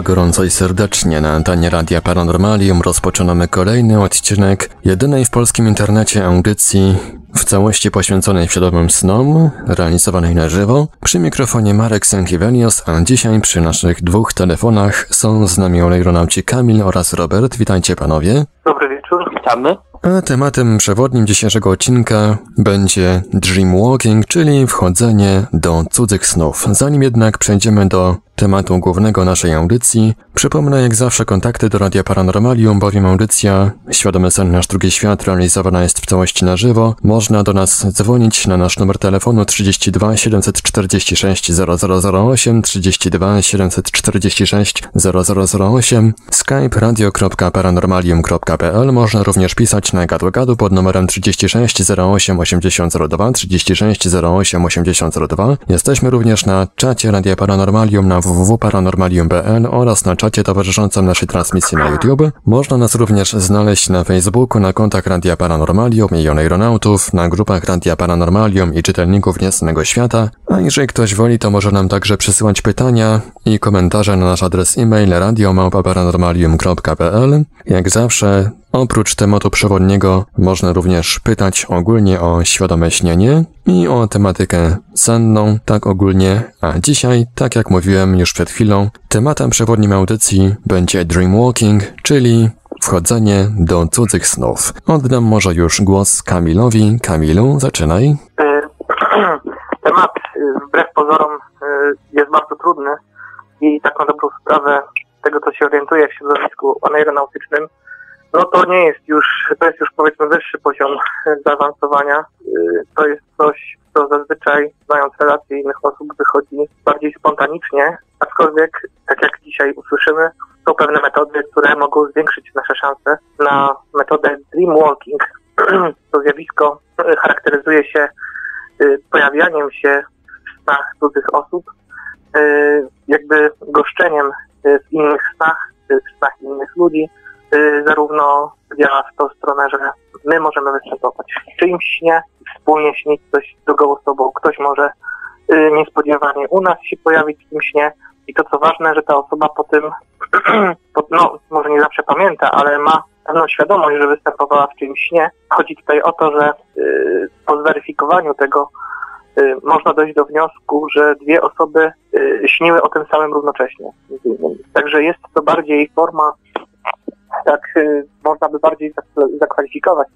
bardzo gorąco i serdecznie na antenie Radia Paranormalium. Rozpoczynamy kolejny odcinek jedynej w polskim internecie audycji w całości poświęconej świadomym snom, realizowanej na żywo. Przy mikrofonie Marek Sękiewelios, a dzisiaj przy naszych dwóch telefonach są z nami olejronauci Kamil oraz Robert. Witajcie panowie. Dobry wieczór, witamy. A tematem przewodnim dzisiejszego odcinka będzie dreamwalking, czyli wchodzenie do cudzych snów. Zanim jednak przejdziemy do tematu głównego naszej audycji, przypomnę jak zawsze kontakty do Radia Paranormalium, bowiem audycja Świadomy Sen Nasz Drugi Świat realizowana jest w całości na żywo. Można do nas dzwonić na nasz numer telefonu 32 746 0008 32 746 0008 skype radio.paranormalium.pl Można również pisać na gadu-gadu pod numerem 36 08 8002 36 08 8002 Jesteśmy również na czacie Radia Paranormalium na www.paranormalium.pl oraz na czacie towarzyszącym naszej transmisji na YouTube. Można nas również znaleźć na Facebooku, na kontach Radia Paranormalium i Aeronautów, na grupach Radia Paranormalium i czytelników Niesnego Świata. A jeżeli ktoś woli, to może nam także przysyłać pytania i komentarze na nasz adres e-mail radiomałpa-paranormalium.pl. Jak zawsze, oprócz tematu przewodniego, można również pytać ogólnie o świadome śnienie i o tematykę senną, tak ogólnie, a dzisiaj, tak jak mówiłem już przed chwilą, tematem przewodnim audycji będzie dreamwalking, czyli wchodzenie do cudzych snów. Oddam może już głos Kamilowi. Kamilu, zaczynaj. Temat y, wbrew pozorom y, jest bardzo trudny i tak na dobrą sprawę tego, co się orientuje w środowisku aeronautycznym, no to nie jest już, to jest już powiedzmy wyższy poziom zaawansowania. Y, to jest coś, co zazwyczaj, znając relacje innych osób, wychodzi bardziej spontanicznie, aczkolwiek, tak jak dzisiaj usłyszymy, są pewne metody, które mogą zwiększyć nasze szanse na metodę dreamwalking. To zjawisko charakteryzuje się pojawianiem się snach cudzych osób, y, jakby goszczeniem w innych snach, w snach innych ludzi, zarówno działa w tą stronę, że my możemy występować w czyimś śnie, wspólnie śnić coś z drugą osobą. Ktoś może y, niespodziewanie u nas się pojawić w tym śnie i to co ważne, że ta osoba po tym, no może nie zawsze pamięta, ale ma pewną świadomość, że występowała w czymś śnie. Chodzi tutaj o to, że y, po zweryfikowaniu tego y, można dojść do wniosku, że dwie osoby śniły o tym samym równocześnie. Także jest to bardziej forma tak y, można by bardziej zakwalifikować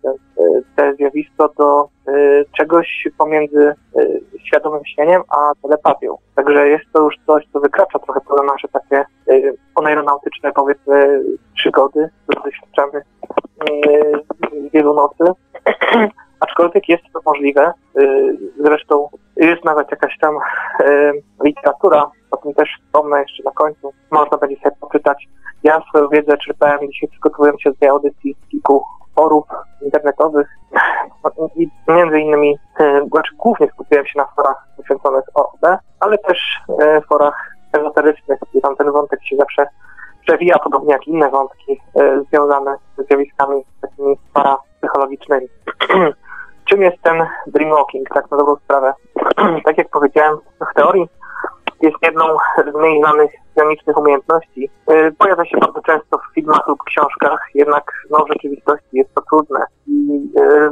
te, zjawisko do y, czegoś pomiędzy y, świadomym śnieniem a telepatią. Także jest to już coś, co wykracza trochę poza nasze takie aeronautyczne, powiedzmy, przygody, które doświadczamy wielu nocy. Aczkolwiek jest to możliwe. Zresztą jest nawet jakaś tam literatura, o tym też wspomnę jeszcze na końcu. Można będzie sobie poczytać ja swoją wiedzę czerpałem dzisiaj przygotowując się do tej audycji z kilku forów internetowych i między innymi, e, znaczy głównie skupiłem się na forach poświęconych OOD, ale też e, forach ezoterycznych, gdzie tam ten wątek się zawsze przewija, podobnie jak inne wątki e, związane z zjawiskami takimi parapsychologicznymi. Czym jest ten dreamwalking, tak na dobrą sprawę? tak jak powiedziałem, w teorii jest jedną z mniej znanych psionicznych umiejętności. Y, pojawia się bardzo często w filmach lub książkach, jednak no, w rzeczywistości jest to trudne. I y,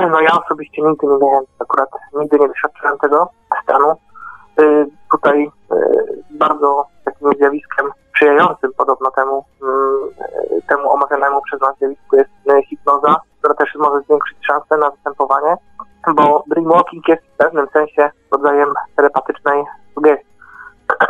no ja osobiście nigdy nie miałem, akurat nigdy nie doświadczyłem tego stanu. Y, tutaj bardzo takim zjawiskiem sprzyjającym podobno temu, temu omawianemu przez nas zjawisku jest hipnoza, która też może zwiększyć szanse na występowanie, bo dreamwalking jest w pewnym sensie rodzajem telepatycznej sugestii.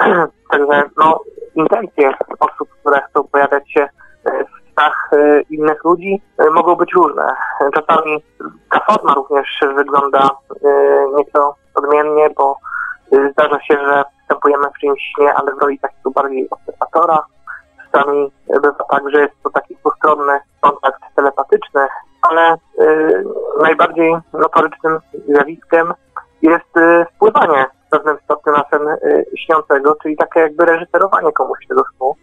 Także no, intencje osób, które chcą pojawiać się e, w snach e, innych ludzi e, mogą być różne. Czasami ta forma również wygląda nieco odmiennie, bo zdarza się, że występujemy w czyimś śnie, ale w roli takiego bardziej obserwatora. Czasami bywa tak, że jest to taki dwustronny kontakt telepatyczny, ale y, najbardziej notorycznym zjawiskiem jest y, wpływanie w pewnym stopniu na sen y, śniącego, czyli takie jakby reżyserowanie komuś tego snu,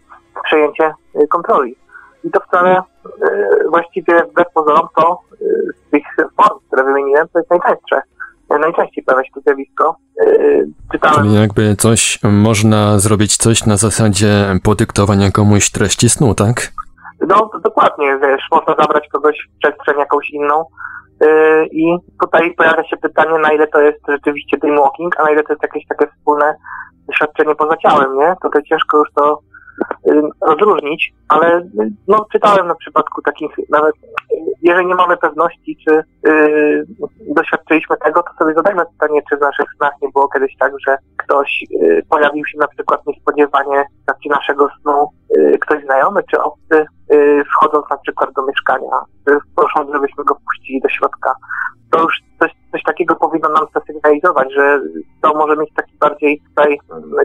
przejęcie kontroli. I to wcale właściwie wbrew pozorom to z tych form, które wymieniłem, to jest najczęstsze. Najczęściej pojawia się to zjawisko. Czytałem... Czyli jakby coś, można zrobić coś na zasadzie podyktowania komuś treści snu, tak? No, dokładnie, wiesz, można zabrać kogoś w przestrzeń jakąś inną, Yy, I tutaj pojawia się pytanie, na ile to jest rzeczywiście dreamwalking, a na ile to jest jakieś takie wspólne doświadczenie poza ciałem, nie? Tutaj ciężko już to yy, rozróżnić, ale no, czytałem na przypadku takich, nawet jeżeli nie mamy pewności, czy yy, doświadczyliśmy tego, to sobie zadajmy pytanie, czy w naszych snach nie było kiedyś tak, że ktoś yy, pojawił się na przykład niespodziewanie w trakcie naszego snu, yy, ktoś znajomy czy obcy, Y, wchodząc na przykład do mieszkania, y, prosząc, żebyśmy go wpuścili do środka. To już coś, coś takiego powinno nam zasygnalizować, że to może mieć taki bardziej tutaj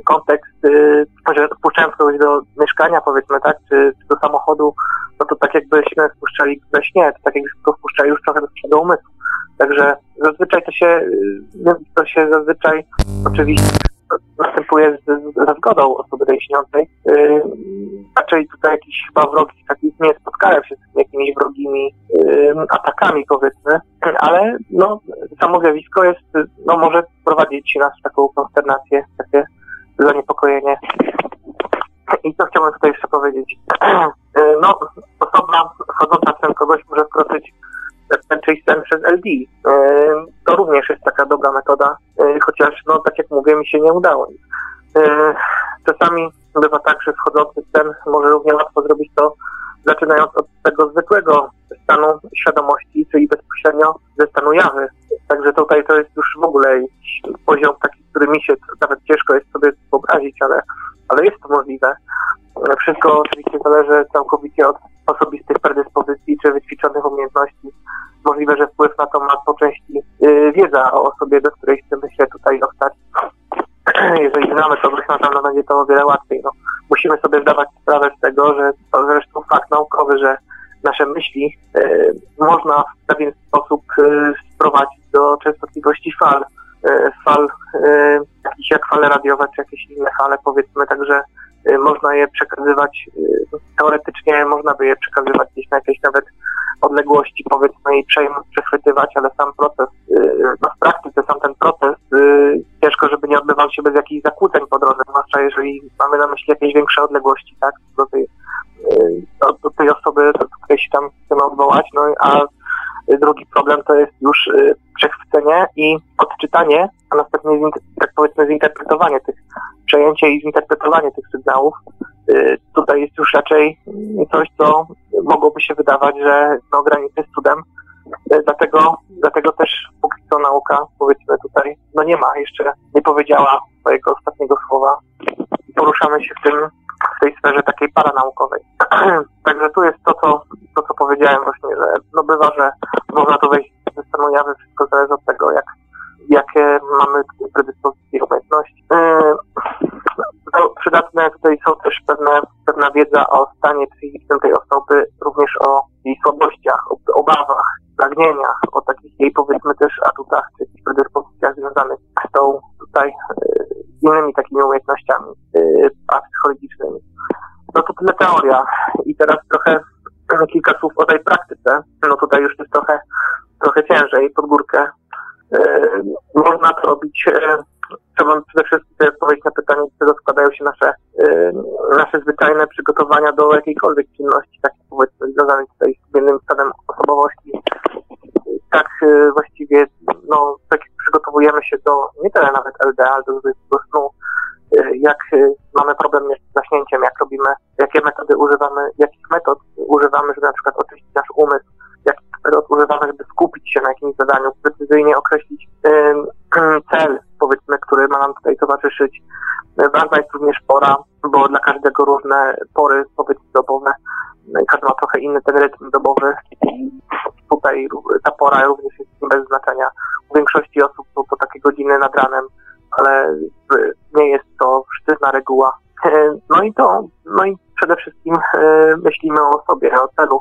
kontekst, y, że wpuszczając kogoś do mieszkania, powiedzmy tak, czy, czy do samochodu, no to tak jakbyśmy wpuszczali we śnie, tak jakbyśmy go wpuszczali już trochę do umysłu. Także zazwyczaj to się, to się zazwyczaj oczywiście następuje ze zgodą osoby tej. Yy, raczej tutaj jakiś chyba wrogi, takich nie spotkałem się z jakimiś wrogimi yy, atakami powiedzmy, ale no samo zjawisko jest, no może prowadzić nas w taką konsternację, takie zaniepokojenie. I co chciałbym tutaj jeszcze powiedzieć? Yy, no, osoba wchodząca w ten kogoś może wkroczyć czyli sen przez LD. To również jest taka dobra metoda, e, chociaż, no tak jak mówię, mi się nie udało. E, czasami bywa tak, że wchodzący sen może równie łatwo zrobić to, zaczynając od tego zwykłego stanu świadomości, czyli bezpośrednio ze stanu jawy. Także tutaj to jest już w ogóle poziom taki, który mi się nawet ciężko jest sobie wyobrazić, ale, ale jest to możliwe. Wszystko oczywiście zależy całkowicie od osobistych predyspozycji czy wyćwiczonych umiejętności. Możliwe, że wpływ na to ma po części yy, wiedza o osobie, do której chcemy się tutaj dostać. Jeżeli znamy kogoś, na pewno będzie to o wiele łatwiej. No, musimy sobie zdawać sprawę z tego, że to zresztą fakt naukowy, że nasze myśli yy, można w pewien sposób yy, sprowadzić do częstotliwości fal. Y, fal, y, jakieś jak fale radiowe, czy jakieś inne fale, powiedzmy, także Y, można je przekazywać, y, teoretycznie można by je przekazywać gdzieś na jakieś nawet odległości, powiedzmy, i przechwytywać, ale sam proces, y, no w praktyce sam ten proces, ciężko, żeby nie odbywał się bez jakichś zakłóceń po drodze, zwłaszcza jeżeli mamy na myśli jakieś większe odległości, tak, do tej, do, do tej osoby, do której się tam chcemy odwołać, no a drugi problem to jest już przechwycenie i odczytanie, a następnie, tak powiedzmy, zinterpretowanie tych przejęcie i zinterpretowanie tych sygnałów. Y, tutaj jest już raczej coś, co mogłoby się wydawać, że no, granicy z cudem. Y, dlatego, dlatego też póki co nauka, powiedzmy tutaj, no nie ma jeszcze, nie powiedziała swojego ostatniego słowa. Poruszamy się w tym, w tej sferze takiej paranaukowej. Także tu jest to co, to, co powiedziałem właśnie, że no bywa, że można to wejść ze stanu jawy, wszystko zależy od tego, jak jakie mamy predyspozycje i umiejętności. To przydatne tutaj są też pewne, pewna wiedza o stanie psychicznym tej osoby, również o jej słabościach, o obawach, pragnieniach, o takich jej powiedzmy też atutach, czy predyspozycjach związanych z tą tutaj innymi takimi umiejętnościami psychologicznymi. No to tyle teoria. I teraz trochę kilka słów o tej praktyce. No tutaj już jest trochę, trochę ciężej pod górkę E, można to robić, e, trzeba przede wszystkim odpowiedzieć na pytanie, z czego składają się nasze, e, nasze zwyczajne przygotowania do jakiejkolwiek czynności, takich powiedzmy związanych tutaj z innym stanem osobowości. Tak właściwie, no, tak przygotowujemy się do, nie tyle nawet LD, ale do, do snu, jak mamy problem z zaśnięciem, jak robimy, jakie metody używamy, jakich metod używamy, żeby na przykład oczyścić zadaniu, precyzyjnie określić cel, powiedzmy, który ma nam tutaj towarzyszyć. Ważna jest również pora, bo dla każdego różne pory, powiedzmy, dobowe. Każdy ma trochę inny ten rytm dobowy tutaj ta pora również jest bez znaczenia. U większości osób są to takie godziny nad ranem, ale nie jest to pozytywna reguła. No i to, no i przede wszystkim myślimy o sobie, o celu,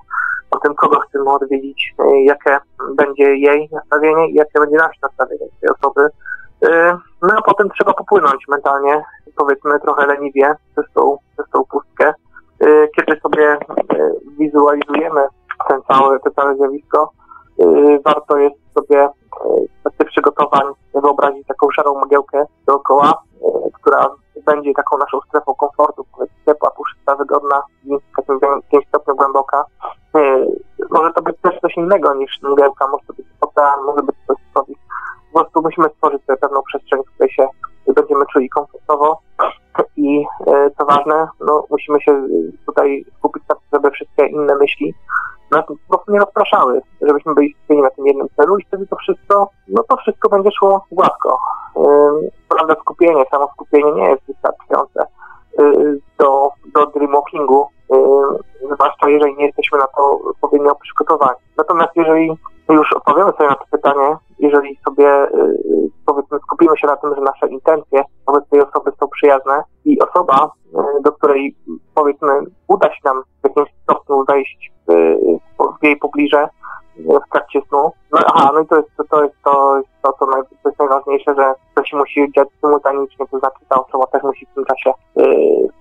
o tym, kogo chcemy odwiedzić, jakie będzie jej nastawienie i jakie będzie nasze nastawienie tej osoby. No a potem trzeba popłynąć mentalnie, powiedzmy trochę leniwie przez tą, przez tą pustkę. Kiedy sobie wizualizujemy ten cały, to całe zjawisko, warto jest sobie w trakcie przygotowań wyobrazić taką szarą mogiełkę dookoła, e, która będzie taką naszą strefą komfortu, ciepła, puszysta, wygodna i takim 5 stopniu głęboka. E, może to być też coś innego niż mgiełka, może to być ocean, może być coś coś. Po prostu musimy stworzyć sobie pewną przestrzeń, w której się będziemy czuli komfortowo i e, co ważne, no, musimy się tutaj skupić na tym, żeby wszystkie inne myśli nas po prostu nie rozpraszały, żebyśmy byli skupieni na tym jednym celu i wtedy to wszystko, no to wszystko będzie szło gładko. Prawda, skupienie, samo skupienie nie jest wystarczające do, do dreamwalkingu, zwłaszcza jeżeli nie jesteśmy na to odpowiednio przygotowani. Natomiast jeżeli już odpowiemy sobie na to pytanie, jeżeli sobie powiedzmy skupimy się na tym, że nasze intencje wobec tej osoby są przyjazne i osoba, do której powiedzmy uda się nam w jakimś stopniu wejść w jej pobliże w trakcie snu. No aha, no i to jest to, to, jest, to, to, naj, to jest najważniejsze, że to się musi dziać symultanicznie, to znaczy ta osoba też musi w tym czasie,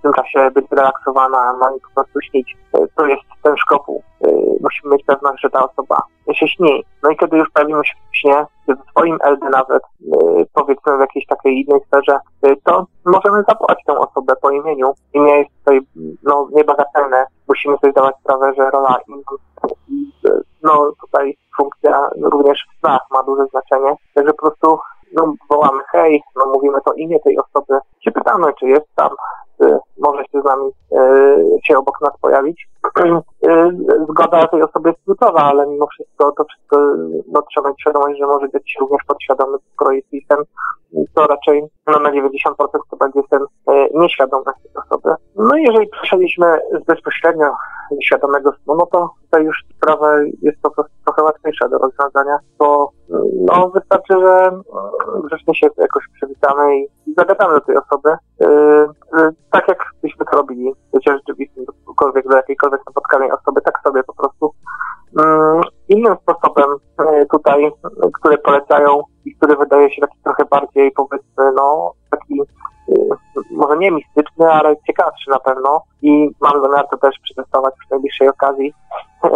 tym czasie być relaksowana, no i po prostu śnić. Yy, to jest ten szkopuł. Yy, musimy mieć pewność, że ta osoba się śni. No i kiedy już pojawimy się w śnie, w swoim LD nawet, yy, powiedzmy w jakiejś takiej innej sferze, to możemy zawołać tę osobę po imieniu. Imię jest tutaj no, niebagatelne. Musimy sobie zdawać sprawę, że rola im, no tutaj funkcja również w snach ma duże znaczenie. Także po prostu no, wołamy hej, no, mówimy to imię tej osoby, się pytamy, czy jest tam, może się z nami e, się obok nas pojawić. E, zgoda tej osoby jest kluczowa, ale mimo wszystko to wszystko no, trzeba mieć świadomość, że może być również podświadomy, skoro jest sen, to raczej no, na 90% to będzie sen e, nieświadomy tej osoby. No i jeżeli przeszliśmy bezpośrednio świadomego snu, no to tutaj już sprawa jest po prostu trochę łatwiejsza do rozwiązania, bo no, wystarczy, że grzecznie się jakoś przywitamy i zagadamy do tej osoby. Yy, yy, tak jak to robili w życiu rzeczywistym, do jakiejkolwiek napotkanej osoby, tak sobie po prostu. Yy, innym sposobem yy, tutaj, który polecają i który wydaje się taki trochę bardziej, powiedzmy, no, taki yy, może nie mistyczny, ale ciekawszy na pewno i mam zamiar to też przetestować przy najbliższej okazji. Yy,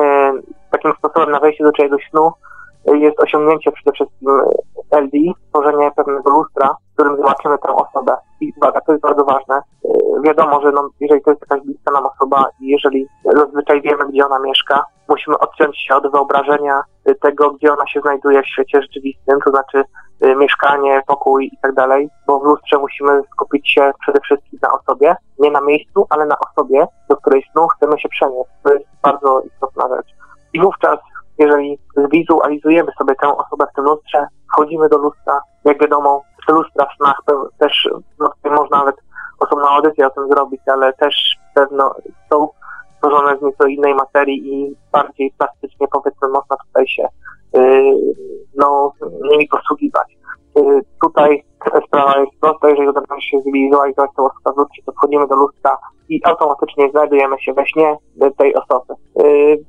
takim sposobem na wejście do czyjegoś snu jest osiągnięcie przede wszystkim LD, stworzenie pewnego lustra, w którym zobaczymy tę osobę. I uwaga, to jest bardzo ważne. E, wiadomo, że no, jeżeli to jest jakaś bliska nam osoba i jeżeli zazwyczaj wiemy, gdzie ona mieszka, musimy odciąć się od wyobrażenia tego, gdzie ona się znajduje w świecie rzeczywistym, to znaczy e, mieszkanie, pokój i tak dalej, bo w lustrze musimy skupić się przede wszystkim na osobie, nie na miejscu, ale na osobie, do której snu chcemy się przenieść. To jest bardzo istotna rzecz. I wówczas jeżeli zwizualizujemy sobie tę osobę w tym lustrze, wchodzimy do lustra, jak wiadomo, lustra w snach też, no, można nawet osobną audycję o tym zrobić, ale też pewno są stworzone z nieco innej materii i bardziej plastycznie, powiedzmy, można tutaj się yy, no, nimi posługiwać. Yy, tutaj sprawa jest prosta, jeżeli uda się zwizualizować tę osobę w lustrze, to wchodzimy do lustra i automatycznie znajdujemy się we śnie tej osoby. Yy,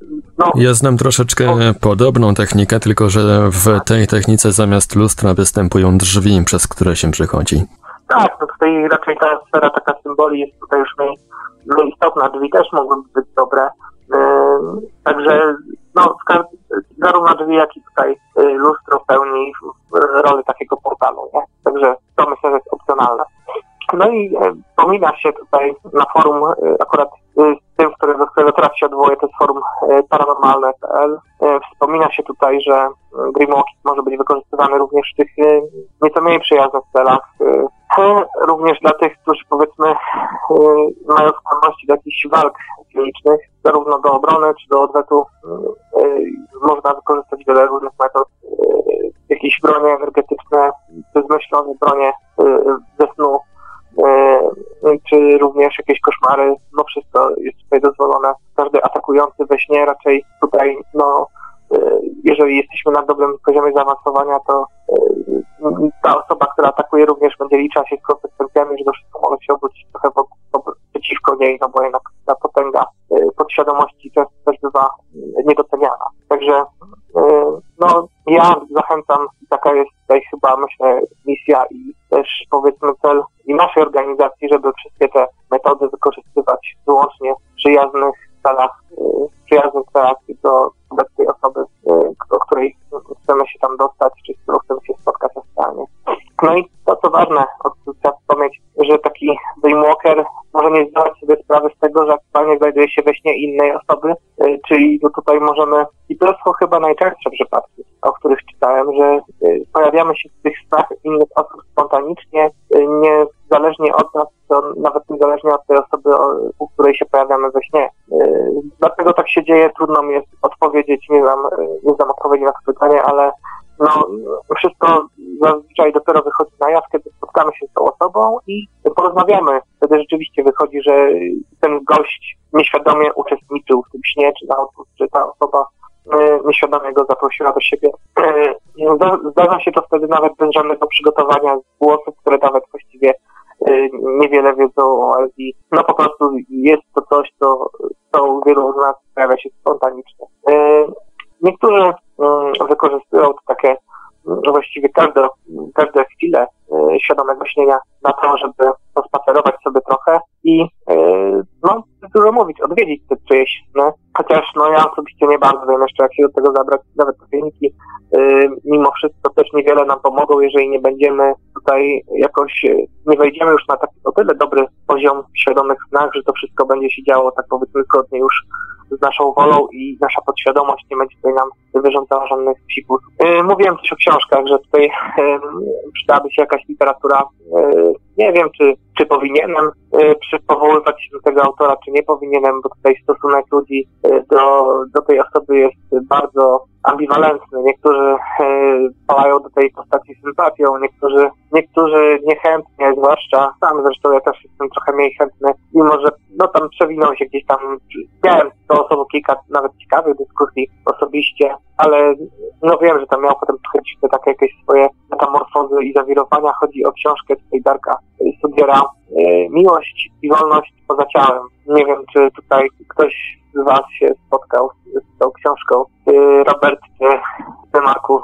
no. Ja znam troszeczkę podobną technikę, tylko że w tej technice zamiast lustra występują drzwi, przez które się przechodzi. Tak, no tutaj raczej ta sfera taka symboli jest tutaj już mniej, mniej istotna. Drzwi też mogłyby być dobre. Yy, także no, zarówno drzwi, jak i tutaj yy, lustro pełni rolę takiego portalu. Nie? Także to myślę, że jest opcjonalne. No i e, wspomina się tutaj na forum, e, akurat tym, które, do którego teraz się odwołuje, to jest forum paranormalne.pl. Wspomina się tutaj, że Grimwalking może być wykorzystywany również w tych nieco mniej przyjaznych celach. Również dla tych, którzy powiedzmy mają skłonności do jakichś walk klinicznych, zarówno do obrony, czy do odwetu. Można wykorzystać wiele różnych metod. Jakieś bronie energetyczne, bezmyślone bronie ze snu E, czy również jakieś koszmary, no wszystko jest tutaj dozwolone. Każdy atakujący we śnie raczej tutaj, no, e, jeżeli jesteśmy na dobrym poziomie zaawansowania, to ta osoba, która atakuje również będzie liczyła się z konsekwencjami, że to wszystko może się obrócić trochę przeciwko niej, no bo jednak ta potęga podświadomości często też bywa niedoceniana. Także no, ja zachęcam, taka jest tutaj chyba, myślę, misja i też powiedzmy cel i naszej organizacji, żeby wszystkie te metody wykorzystywać wyłącznie w przyjaznych celach, w przyjaznych celach do obecnej osoby, o której chcemy się tam dostać, czy z którą chcemy się spotkać oficjalnie. No i to, co ważne, trzeba wspomnieć, że taki Dreamwalker może nie zdawać sobie sprawy z tego, że aktualnie znajduje się we śnie innej osoby, czyli no tutaj możemy, i to są chyba najczęstsze przypadki, o których czytałem, że pojawiamy się w tych snach innych osób spontanicznie, niezależnie od nas, to nawet niezależnie od tej osoby, u której się pojawiamy we śnie. Dlaczego tak się dzieje, trudno mi jest odpowiedzieć, nie znam, nie znam odpowiedzi na to pytanie, ale no, wszystko zazwyczaj dopiero wychodzi na jaw, kiedy spotkamy się z tą osobą i porozmawiamy. Wtedy rzeczywiście wychodzi, że ten gość nieświadomie uczestniczył w tym śnie, czy, na, czy ta osoba nieświadomie go zaprosiła do siebie. Zdarza się to wtedy nawet bez żadnego przygotowania z głosów, które nawet właściwie niewiele wiedzą o LD. No po prostu jest to coś, co, co u wielu z nas pojawia się spontanicznie. Niektórzy wykorzystują to takie właściwie każde, każde chwile świadomego śnienia na to, żeby pospacerować sobie trochę i no, dużo mówić, odwiedzić te czyjeś sny. Chociaż no ja osobiście nie bardzo wiem jeszcze jak się do tego zabrać, nawet te filmiki mimo wszystko też niewiele nam pomogą, jeżeli nie będziemy tutaj jakoś, nie wejdziemy już na taki o tyle dobry poziom świadomych snach, że to wszystko będzie się działo tak powiedzmy zgodnie już z naszą wolą i nasza podświadomość nie będzie tutaj nam wyrządzała żadnych psikus. Mówiłem też o książkach, że tutaj przydałaby się jakaś literatura. Nie wiem, czy, czy powinienem powoływać się do tego autora, czy nie powinienem, bo tutaj stosunek ludzi do, do tej osoby jest bardzo ambiwalentny. Niektórzy palają do tej postaci sympatią, niektórzy, niektórzy niechętnie, zwłaszcza sam zresztą ja też jestem trochę mniej chętny, mimo że no tam przewinął się gdzieś tam, miałem z tą osobą kilka nawet ciekawych dyskusji osobiście, ale no wiem, że tam miał potem trochę te takie jakieś swoje metamorfozy i zawirowania. Chodzi o książkę tutaj Darka Studiera Miłość i wolność poza ciałem. Nie wiem, czy tutaj ktoś z Was się spotkał z, tą książką. Robert czy Marku?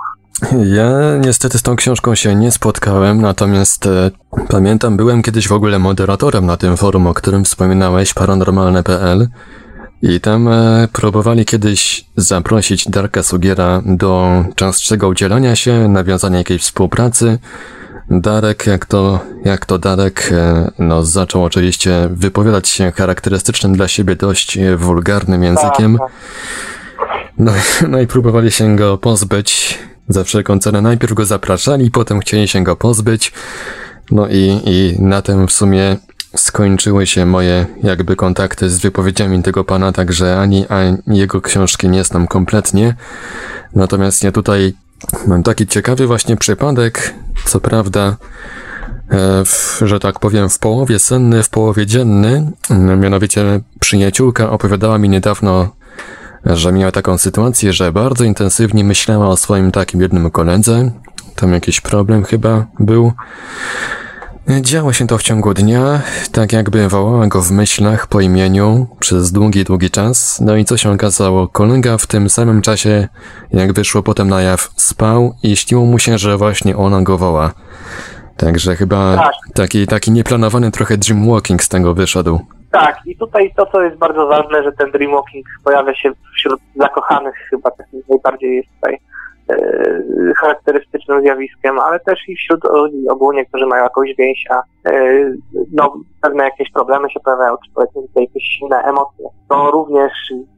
Ja niestety z tą książką się nie spotkałem, natomiast e, pamiętam, byłem kiedyś w ogóle moderatorem na tym forum, o którym wspominałeś, paranormalne.pl i tam e, próbowali kiedyś zaprosić Darka Sugiera do częstszego udzielania się, nawiązania jakiejś współpracy. Darek, jak to, jak to Darek, e, no, zaczął oczywiście wypowiadać się charakterystycznym dla siebie dość wulgarnym językiem. Tak, tak. No, no i próbowali się go pozbyć za wszelką cenę. Najpierw go zapraszali, potem chcieli się go pozbyć. No i, i na tym w sumie skończyły się moje jakby kontakty z wypowiedziami tego pana, także ani, ani jego książki nie znam kompletnie. Natomiast ja tutaj mam taki ciekawy właśnie przypadek, co prawda, e, w, że tak powiem, w połowie senny, w połowie dzienny. Mianowicie przyjaciółka opowiadała mi niedawno, że miała taką sytuację, że bardzo intensywnie myślała o swoim takim jednym koledze. Tam jakiś problem chyba był. Działo się to w ciągu dnia, tak jakby wołała go w myślach po imieniu przez długi, długi czas. No i co się okazało? Kolega w tym samym czasie, jak wyszło potem na jaw, spał i śniło mu się, że właśnie ona go woła. Także chyba Tak. taki, taki nieplanowany trochę dreamwalking z tego wyszedł. Tak, i tutaj to, co jest bardzo ważne, że ten dreamwalking pojawia się wśród zakochanych chyba takim najbardziej jest tutaj e, charakterystycznym zjawiskiem, ale też i wśród ludzi ogólnie, którzy mają jakąś więź, a e, no, pewne jakieś problemy się pojawiają, czy powiedzmy tutaj jakieś silne emocje. To również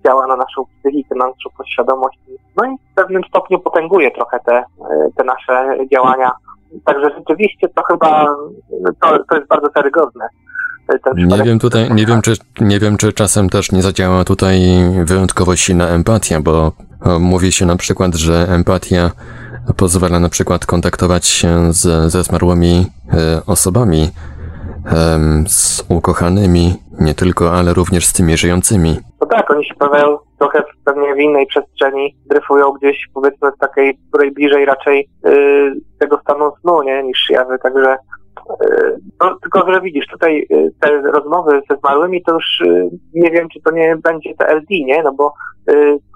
działa na naszą psychikę, na naszą podświadomość. No i w pewnym stopniu potęguje trochę te, e, te nasze działania. Także rzeczywiście to chyba, to, to jest bardzo karygodne. E, ten Nie przypadek. wiem tutaj, nie wiem czy, nie wiem czy czasem też nie zadziała tutaj wyjątkowo silna empatia, bo o, mówi się na przykład, że empatia pozwala na przykład kontaktować się z, ze zmarłymi e, osobami, z ukochanymi, nie tylko, ale również z tymi żyjącymi. No tak, oni się pojawiają trochę pewnie w innej przestrzeni, dryfują gdzieś powiedzmy w takiej, której bliżej raczej yy, tego stanu snu, nie, niż jawy, także no, tylko, że widzisz, tutaj y, te rozmowy ze zmarłymi, to już y, nie wiem, czy to nie będzie te LD, nie? No bo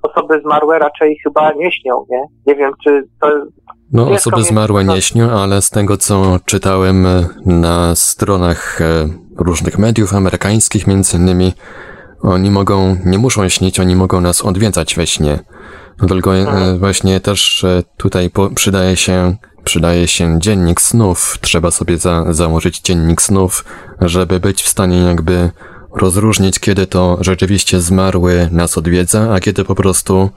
osoby zmarłe raczej chyba nie śnią, nie? Nie wiem, czy to... No, osoby zmarłe nie śnią, ale z tego, co czytałem na stronach różnych mediów amerykańskich, między innymi, oni mogą, nie muszą śnić, oni mogą nas odwiedzać we śnie. No tylko mhm. właśnie też tutaj przydaje się Przydaje się dziennik snów. Trzeba sobie za założyć dziennik snów, żeby być w stanie jakby rozróżnić, kiedy to rzeczywiście zmarły nas odwiedza, a kiedy po prostu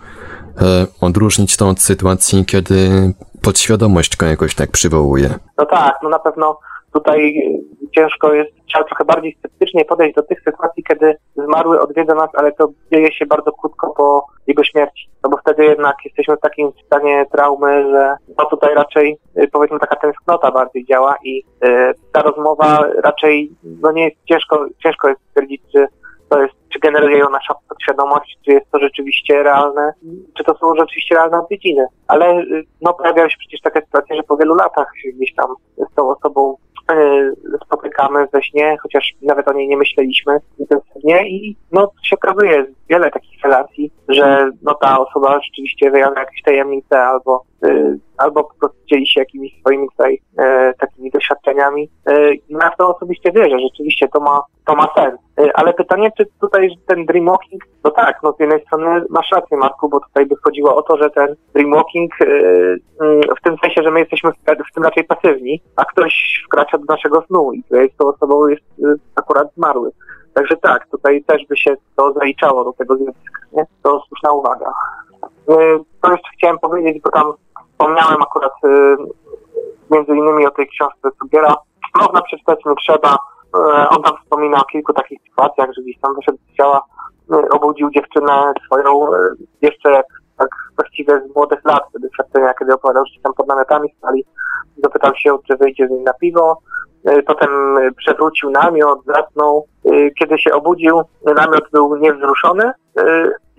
e, odróżnić to od sytuacji, kiedy podświadomość go jakoś tak przywołuje. No tak, no na pewno tutaj ciężko jest, trzeba trochę bardziej sceptycznie podejść do tych sytuacji, kiedy zmarły odwiedza nas, ale to dzieje się bardzo krótko po jego śmierci. No bo wtedy jednak jesteśmy w takim stanie traumy, że no tutaj raczej y, powiedzmy taka tęsknota bardziej działa i y, ta rozmowa raczej no nie jest ciężko, ciężko jest stwierdzić, czy to jest, czy generuje ją nasza podświadomość, czy jest to rzeczywiście realne, czy to są rzeczywiście realne odwiedziny. Ale y, no pojawiają się przecież takie sytuacje, że po wielu latach gdzieś tam z tą osobą spotykamy we śnie, chociaż nawet o niej nie myśleliśmy intensywnie i no się okazuje wiele takich relacji, że no ta osoba rzeczywiście wyjawia jakieś tajemnice albo albo po prostu dzieli się jakimiś swoimi tutaj e, takimi doświadczeniami. E, ja w to osobiście wierzę, rzeczywiście to ma, to ma sens. E, ale pytanie, czy tutaj ten dreamwalking, no tak, no z jednej strony masz rację Marku, bo tutaj by chodziło o to, że ten dreamwalking e, mm, w tym sensie, że my jesteśmy w, w tym raczej pasywni, a ktoś wkracza do naszego snu i tutaj z tą osobą jest e, akurat zmarły. Także tak, tutaj też by się to zaliczało do tego zjawiska, nie? To słuszna uwaga. E, to jeszcze chciałem powiedzieć, bo tam wspomniałem akurat y, między innymi o tej książce Sugiera. Można przeczytać, nie trzeba. Y, on tam wspomina o kilku takich sytuacjach, że gdzieś tam wyszedł z ciała, obudził dziewczynę swoją jeszcze jak tak właściwie z młodych lat, doświadczenia, kiedy opowiadał, że tam pod namiotami stali, zapytał się, czy wyjdzie z nim na piwo. Potem przewrócił namiot, zasnął. Kiedy się obudził, namiot był niewzruszony.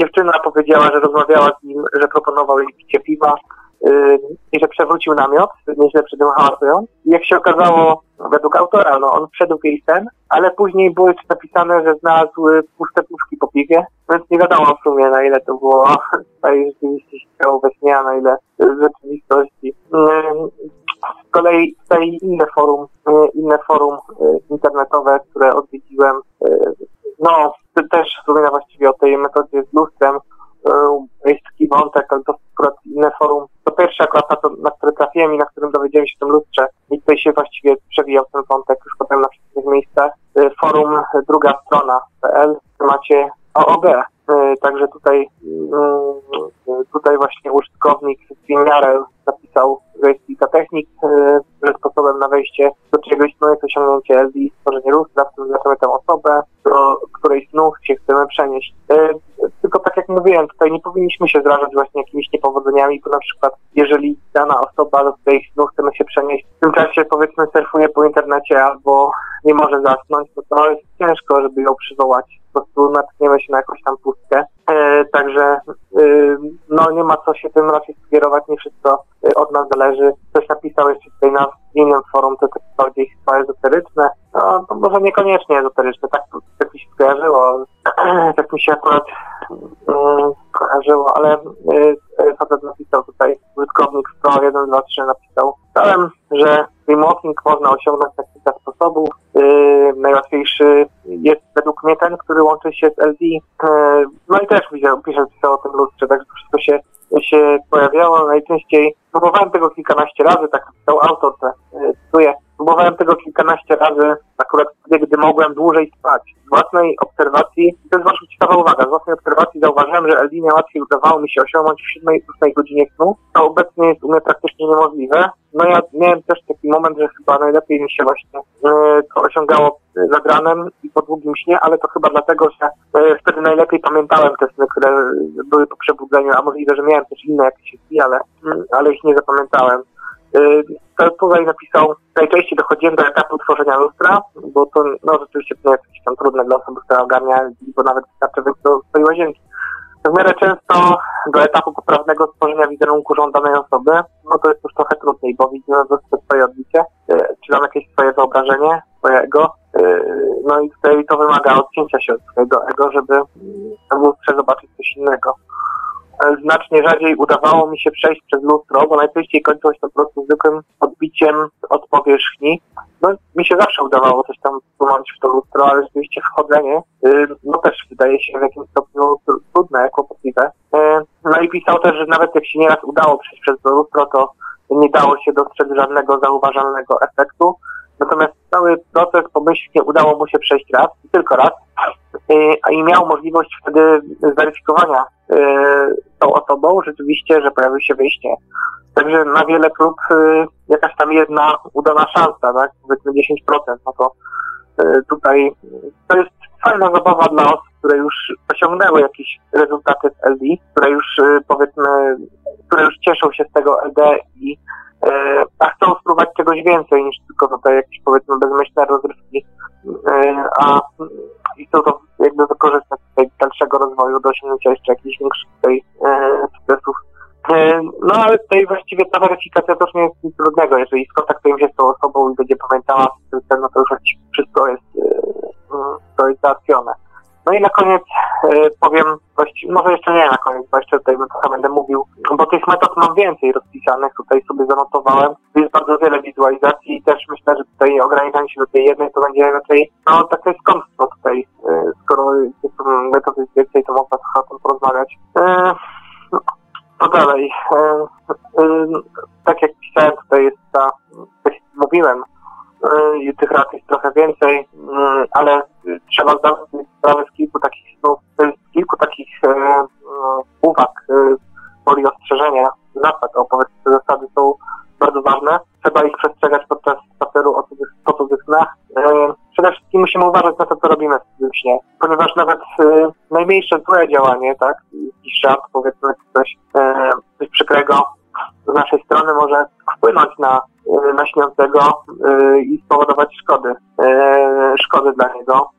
Dziewczyna powiedziała, że rozmawiała z nim, że proponował jej picie piwa i że przewrócił namiot, nieźle przy tym jak się okazało, według autora, no on wszedł w jej sen, ale później było jeszcze napisane, że znalazł puste puszki po piwie, więc nie wiadomo w sumie na ile to było rzeczywiście się działo we śnie, a na ile w rzeczywistości. Z kolei tutaj inne forum, inne forum internetowe, które odwiedziłem, no też wspomina właściwie o tej metodzie z lustrem, jest taki wątek, ale to akurat inne forum. To pierwsze akurat na, to, na które trafiłem i na którym dowiedziałem się o tym lustrze. I tutaj się właściwie przewijał ten wątek już potem na wszystkich miejscach. Forum druga strona.pl w temacie. Y, także tutaj, y, tutaj właśnie użytkownik napisał, że jest kilka technik, że sposobem na wejście do czegoś no jest osiągnięcie LD, stworzenie lustra, w tym zaznaczamy tę osobę, do której snów się chcemy przenieść tylko tak jak mówiłem, tutaj nie powinniśmy się zrażać właśnie jakimiś niepowodzeniami, bo na przykład jeżeli dana osoba, do której snu chcemy się przenieść, w tym czasie powiedzmy surfuje po internecie albo nie może zasnąć, to to jest ciężko, żeby ją przywołać. Po prostu natkniemy się na jakąś tam pustkę. E, także e, no nie ma co się tym raczej skierować, nie wszystko e, od nas zależy. Ktoś napisał jeszcze tutaj na innym forum, to jest bardziej chyba ezoteryczne. No, może niekoniecznie ezoteryczne, tak, tak mi się skojarzyło, tak mi się akurat mm, kojarzyło, ale y, facet napisał tutaj, użytkownik 10123 napisał, czytałem, że remoting można osiągnąć na kilka sposobów. Najłatwiejszy jest według mnie ten, który łączy się z LD. No i też pisze, pisze o tym lustrze, tak to wszystko się, się pojawiało. Najczęściej próbowałem tego kilkanaście razy, tak pisał autor, te, yy, cytuję, próbowałem tego kilkanaście razy, akurat wtedy, gdy mogłem dłużej spać. Z własnej obserwacji, to jest bardzo ciekawa uwaga, z własnej obserwacji zauważyłem, że LD najłatwiej udawało mi się osiągnąć w 7-8 godzinie snu, to obecnie jest u mnie praktycznie niemożliwe. No ja miałem też taki moment, że chyba najlepiej mi się właśnie yy, to osiągało nad ranem i po długim śnie, ale to chyba dlatego, że yy, wtedy najlepiej pamiętałem te sny, które były po przebudzeniu, a możliwe, że miałem też inne jakieś sny, ale, yy, ale ich nie zapamiętałem. to tutaj napisał, najczęściej dochodziłem do etapu tworzenia lustra, bo to no, rzeczywiście to jest jakieś tam trudne dla osoby, która ogarnia, bo nawet wystarczy wyjść do swojej łazienki. W miarę często do etapu poprawnego stworzenia wizerunku żądanej osoby, no to jest już trochę trudniej, bo widzimy po swoje odbicie, czy tam jakieś swoje wyobrażenie, swojego, no i tutaj to wymaga odcięcia się od swojego ego, żeby w lustrze zobaczyć coś innego znacznie rzadziej udawało mi się przejść przez lustro, bo najczęściej kończyło się to po prostu zwykłym odbiciem od powierzchni. No, mi się zawsze udawało coś tam wsunąć w to lustro, ale rzeczywiście wchodzenie, y, no też wydaje się w jakimś stopniu trudne, kłopotliwe. No i pisał też, że nawet jak się nieraz udało przejść przez to lustro, to nie dało się dostrzec żadnego zauważalnego efektu. Natomiast cały proces pomyślnie udało mu się przejść raz, tylko raz, y, i miał możliwość wtedy zweryfikowania y, tą osobą rzeczywiście, że pojawił się wyjście. Także na wiele prób y, jakaś tam jedna udana szansa, tak, powiedzmy 10%, no to tutaj to jest fajna zabawa dla osób, które już osiągnęły jakieś rezultaty w LD, które już powiedzmy, które już cieszą się z tego LD i E, a chcą spróbować czegoś więcej niż tylko tutaj jakieś powiedzmy bezmyślne rozrywki, e, a i chcą to jakby wykorzystać tutaj dalszego rozwoju do osiągnięcia jeszcze jakichś większych tutaj sukcesów. No ale tutaj właściwie ta weryfikacja też nie jest nic trudnego. Jeżeli skontaktujemy się z tą osobą i będzie pamiętała system, no to już wszystko jest, załatwione. No i na koniec e, powiem, może jeszcze nie na koniec, bo jeszcze tutaj trochę będę mówił, bo tych metod mam więcej rozpisanych, tutaj sobie zanotowałem. Jest bardzo wiele wizualizacji i też myślę, że tutaj ograniczanie się do tej jednej to będzie raczej, no takie skąpstwo tutaj, e, skoro jest metod jest więcej, to można trochę o tym porozmawiać. E, no dalej, tak jak pisałem, tutaj jest ta, tak mówiłem, i tych rad jest trochę więcej, ale trzeba zdawać sprawę z kilku takich, no, z kilku takich no, uwag, woli ostrzeżenia, zasad, o powiedzmy, te zasady są bardzo ważne. Trzeba ich przestrzegać podczas spaceru po cudzych snach. Przede wszystkim musimy uważać na to, co robimy w tym śnie, ponieważ nawet najmniejsze złe działanie, tak, jakiś żart, powiedzmy, coś, coś przykrego z naszej strony może wpłynąć na, na śniącego e, i spowodować szkody, e, szkody dla niego.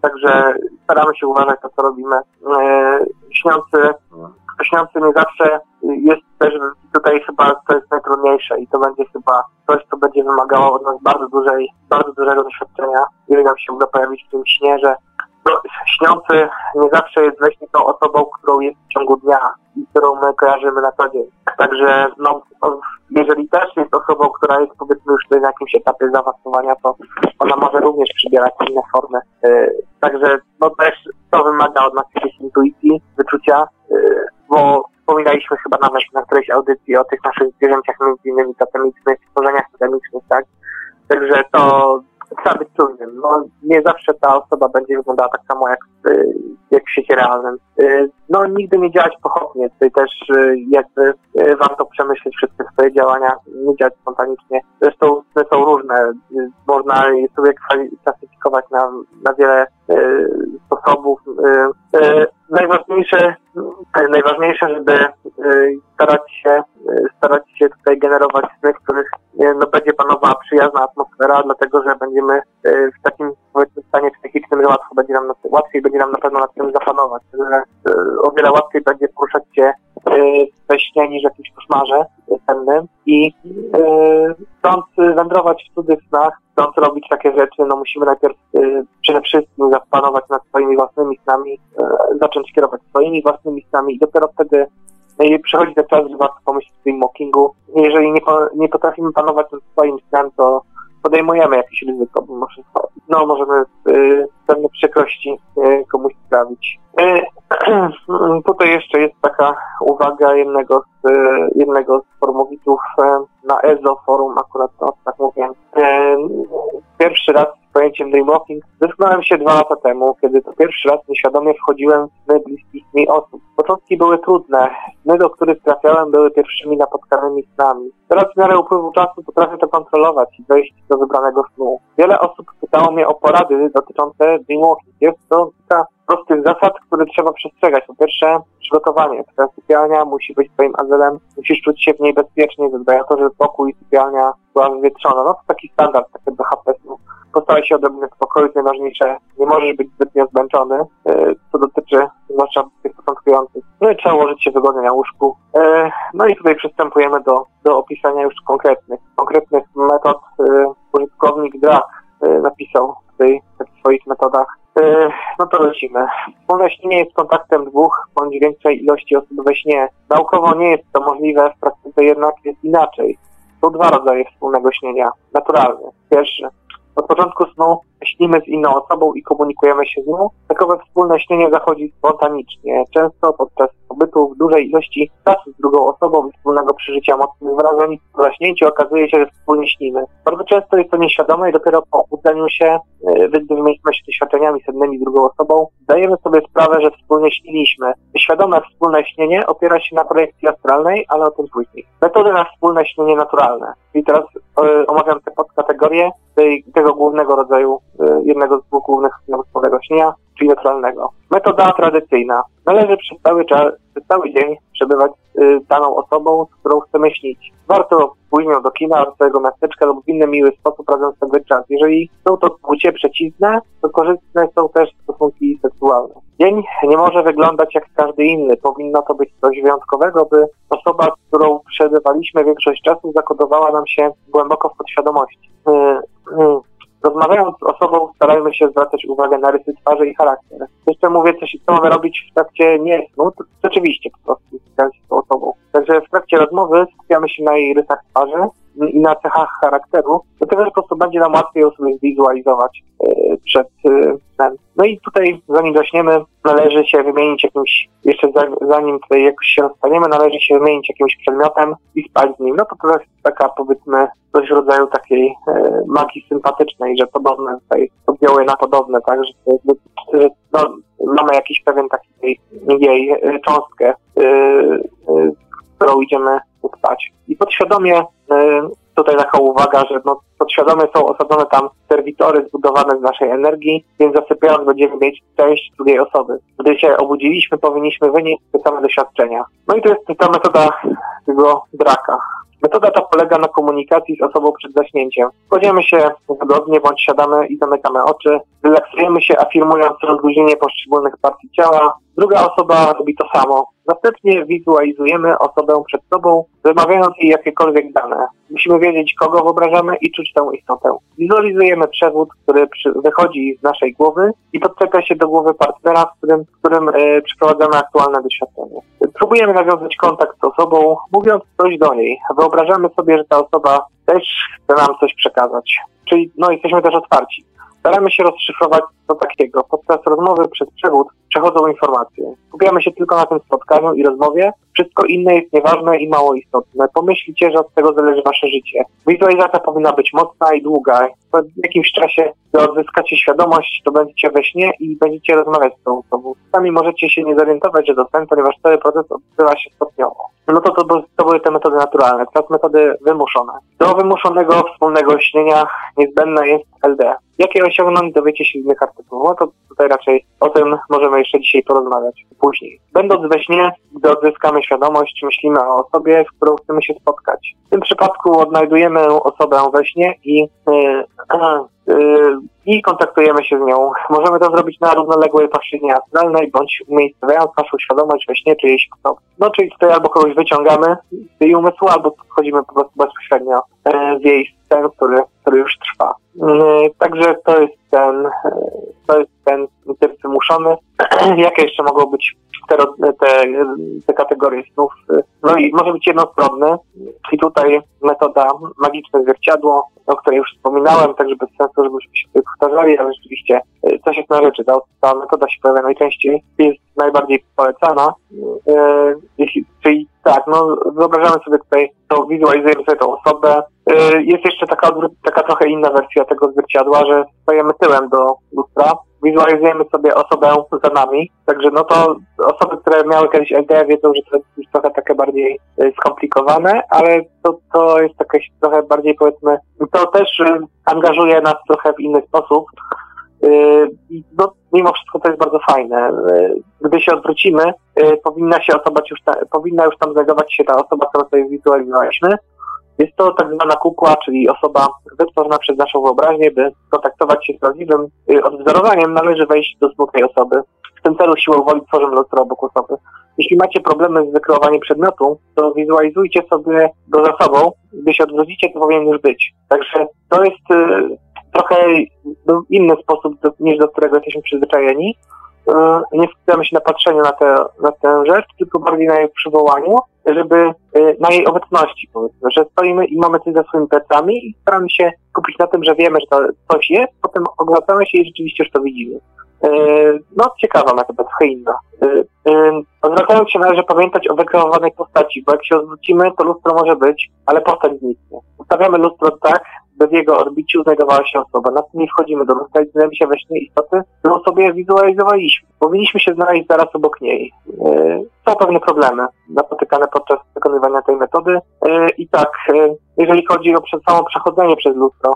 Także staramy się uważać na co robimy. Śniący, śniący nie zawsze jest też tutaj chyba to jest najtrudniejsze i to będzie chyba coś, co będzie wymagało od nas bardzo dużej, bardzo dużego doświadczenia, jeżeli nam się uda pojawić w tym śnie, że no, śniący nie zawsze jest właśnie tą osobą, którą jest w ciągu dnia i którą my kojarzymy na co dzień. Także no, jeżeli też jest osobą, która jest powiedzmy już na jakimś etapie zaawansowania, to ona może również przybierać inne formy. Yy, także no też to wymaga od nas jakiejś intuicji, wyczucia, yy, bo wspominaliśmy chyba nawet na którejś audycji o tych naszych zwierzęciach między innymi totemicznych, stworzeniach totemicznych, tak? Także to trzeba być czujnym. No, nie zawsze ta osoba będzie wyglądała tak samo jak, y, jak w świecie realnym. Y, no, nigdy nie działać pochopnie. Tutaj też y, jakby warto przemyśleć wszystkie swoje działania, nie działać spontanicznie. Zresztą one są różne. Można je sobie klasyfikować na, na wiele sposobów. Najważniejsze, najważniejsze, żeby starać się, starać się tutaj generować sny, w których no, będzie panowała przyjazna atmosfera, dlatego że będziemy e, w takim powiedzmy stanie psychicznym, że łatwo będzie nam, łatwiej będzie nam na pewno nad tym zapanować, że e, o wiele łatwiej będzie poruszać się e, we śnie niż w jakimś koszmarze sennym i chcąc wędrować w cudzych snach, chcąc robić takie rzeczy, no musimy najpierw przede wszystkim zapanować nad swoimi własnymi snami, zacząć kierować swoimi własnymi snami i dopiero wtedy przychodzi ten czas, że warto pomyśleć o tym mockingu. Jeżeli nie, nie potrafimy panować nad swoim snem, to podejmujemy jakieś ryzyko, bo może, no, możemy y, pewne przykrości y, komuś sprawić. Y, tutaj jeszcze jest taka uwaga jednego z, y, jednego z y, na EZO forum, akurat to tak mówię. Y, pierwszy raz pojęciem dreamwalking zetknąłem się dwa lata temu, kiedy to pierwszy raz nieświadomie wchodziłem w sny bliskich mi osób. Początki były trudne. Sny, do których trafiałem, były pierwszymi napotkanymi snami. Teraz w miarę upływu czasu potrafię to kontrolować i wejść do wybranego snu. Wiele osób pytało mnie o porady dotyczące dreamwalking. Jest to taka prostych zasad, które trzeba przestrzegać. Po pierwsze, przygotowanie. Twoja sypialnia musi być twoim azylem, musisz czuć się w niej bezpiecznie, zadbaj o to, żeby pokój, sypialnia była wywietrzona. No to taki standard, takie BHP. Postaraj się odrobinę spokoju, najważniejsze, nie możesz być zbytnio zmęczony, e, co dotyczy zwłaszcza tych początkujących. No i trzeba ułożyć się wygodnie na łóżku. E, no i tutaj przystępujemy do, do opisania już konkretnych, konkretnych metod. E, użytkownik Drak napisał tej, w swoich metodach. No to lecimy. Wspólne śnienie jest kontaktem dwóch bądź większej ilości osób we śnie. Naukowo nie jest to możliwe, w praktyce jednak jest inaczej. Są dwa rodzaje wspólnego śnienia. Naturalny. Pierwszy od początku snu śnimy z inną osobą i komunikujemy się z nią. Takowe wspólne śnienie zachodzi spontanicznie, często podczas pobytu w dużej ilości czasu z drugą osobą i wspólnego przeżycia mocnych wrażeń. W zaśnięciu okazuje się, że wspólnie śnimy. Bardzo często jest to nieświadome i dopiero po budzeniu się, e, wymieniliśmy się doświadczeniami sennymi z drugą osobą, zdajemy sobie sprawę, że wspólnie śniliśmy. Świadome wspólne śnienie opiera się na projekcji astralnej, ale o tym później. Metody na wspólne śnienie naturalne. I teraz y, omawiam te podkategorie tej, tego głównego rodzaju, y, jednego z dwóch głównych wspólnego śnienia, czyli naturalnego. Metoda tradycyjna. Należy przez cały czas, przez cały dzień przebywać y, daną osobą, z którą chcemy śnić. Warto pójść do kina, do swojego miasteczka lub w inny miły sposób razem spędzać czas. Jeżeli są to płcie przeciwne, to korzystne są też stosunki seksualne. Dzień nie może wyglądać jak każdy inny. Powinno to być coś wyjątkowego, by osoba, z którą przebywaliśmy większość czasu, zakodowała nam się głęboko w podświadomości. Y, y, Rozmawiając z osobą, starajmy się zwracać uwagę na rysy twarzy i charakter. Jeszcze mówię coś, co mamy robić w trakcie nie no to rzeczywiście po prostu z tą osobą. Także w trakcie rozmowy skupiamy się na jej rysach twarzy i na cechach charakteru, dlatego że po prostu będzie nam łatwiej sobie zwizualizować yy, przed yy, No i tutaj, zanim zaczniemy, należy się wymienić jakimś, jeszcze zanim tutaj jakoś się rozstaniemy, należy się wymienić jakimś przedmiotem i spać z nim. No to to jest taka, powiedzmy, coś w rodzaju takiej e, magii sympatycznej, że podobne tutaj oddziałuje na podobne, tak, że, że no, mamy jakiś pewien taki jej, e, cząstkę, e, e, którą idziemy spać. I podświadomie e, tutaj taka uwaga, że no, podświadomie są osadzone tam serwitory zbudowane z naszej energii, więc zasypiając będziemy mieć część drugiej osoby. Gdy się obudziliśmy, powinniśmy wynieść te same doświadczenia. No i to jest ta metoda tego draka. Metoda ta polega na komunikacji z osobą przed zaśnięciem. Kładziemy się wygodnie bądź siadamy i zamykamy oczy. Relaksujemy się, afirmując rozluźnienie poszczególnych partii ciała. Druga osoba robi to samo. Następnie wizualizujemy osobę przed sobą, wymawiając jej jakiekolwiek dane. Musimy wiedzieć, kogo wyobrażamy i czuć tę istotę. Wizualizujemy przewód, który wychodzi z naszej głowy i podczepia się do głowy partnera, w którym, w którym e, przeprowadzamy aktualne doświadczenie. Próbujemy nawiązać kontakt z osobą, mówiąc coś do niej. Wyobrażamy sobie, że ta osoba też chce nam coś przekazać. Czyli no, jesteśmy też otwarci. Staramy się rozszyfrować co takiego. Podczas rozmowy przez przewód przechodzą informacje. Skupiamy się tylko na tym spotkaniu i rozmowie. Wszystko inne jest nieważne i mało istotne. Pomyślcie, że od tego zależy wasze życie. Wizualizacja powinna być mocna i długa. Po jakimś czasie, odzyskacie świadomość, to będziecie we śnie i będziecie rozmawiać z tą osobą. Sami możecie się nie zorientować, że to ponieważ cały proces odbywa się stopniowo. No to, to, to były te metody naturalne. Teraz metody wymuszone. Do wymuszonego wspólnego śnienia niezbędne jest LD. Jakie osiągnąć dowiecie się z innych artykułów. No to tutaj raczej o tym możemy jeszcze dzisiaj porozmawiać później. Będąc we śnie, gdy odzyskamy świadomość, myślimy o osobie, z którą chcemy się spotkać. W tym przypadku odnajdujemy osobę we śnie i yy, yy, i kontaktujemy się z nią. Możemy to zrobić na równoległej płaszczyźnie astralnej, bądź umiejscowiając naszą świadomość we śnie czyjejś osoby. No, czyli tutaj albo kogoś wyciągamy z jej umysłu, albo wchodzimy po prostu bezpośrednio e, w jej sen, który, który już trwa. E, także to jest ten, e, to jest ten typ wymuszony. Jakie jeszcze mogą być te, te, te kategorie snów? No i może być jednostronny, i tutaj metoda magiczne zwierciadło, o której już wspominałem, także bez sensu, żebyśmy się tutaj powtarzali, ale rzeczywiście e, coś jest na rzeczy. Ta, ta metoda się pojawia najczęściej, jest najbardziej polecana. E, jeśli, czyli tak, no wyobrażamy sobie tutaj, to wizualizujemy sobie tą osobę. E, jest jeszcze taka, taka trochę inna wersja tego zwierciadła, że stajemy tyłem do lustra, wizualizujemy sobie osobę za nami, także no to osoby, które miały kiedyś LD wiedzą, że to jest już trochę takie bardziej skomplikowane, ale to, to jest jakieś trochę bardziej powiedzmy, to też angażuje nas trochę w inny sposób. No, mimo wszystko to jest bardzo fajne. Gdy się odwrócimy, powinna się osoba już ta, powinna już tam znajdować się ta osoba, którą sobie wizualizowaliśmy. Jest to tak zwana kukła, czyli osoba wytworzona przez naszą wyobraźnię, by kontaktować się z prawdziwym odwzorowaniem, należy wejść do smutnej osoby. W tym celu siłą woli tworzymy lustro obok osoby. Jeśli macie problemy z wykreowaniem przedmiotu, to wizualizujcie sobie go za sobą. Gdy się odwrócicie, to powinien już być. Także to jest y, trochę inny sposób niż do którego jesteśmy przyzwyczajeni. Y, nie skupiamy się na patrzeniu na, te, na tę rzecz, tylko bardziej na jej przywołaniu, żeby y, na jej obecności powiedzmy, że stoimy i mamy coś za swoimi plecami i staramy się skupić na tym, że wiemy, że to coś jest, potem oglądamy się i rzeczywiście już to widzimy. E, no, ciekawa metoda, trochę inna. E, e, odwracając się należy pamiętać o wykreowanej postaci, bo jak się odwrócimy, to lustro może być, ale postać zniknie. Ustawiamy lustro tak, by w jego orbiciu znajdowała się osoba. Na tym nie wchodzimy do i znajdujemy się we śnie istoty, którą sobie wizualizowaliśmy. Powinniśmy się znaleźć zaraz obok niej. Są pewne problemy napotykane podczas wykonywania tej metody. I tak, jeżeli chodzi o samo przechodzenie przez lustro,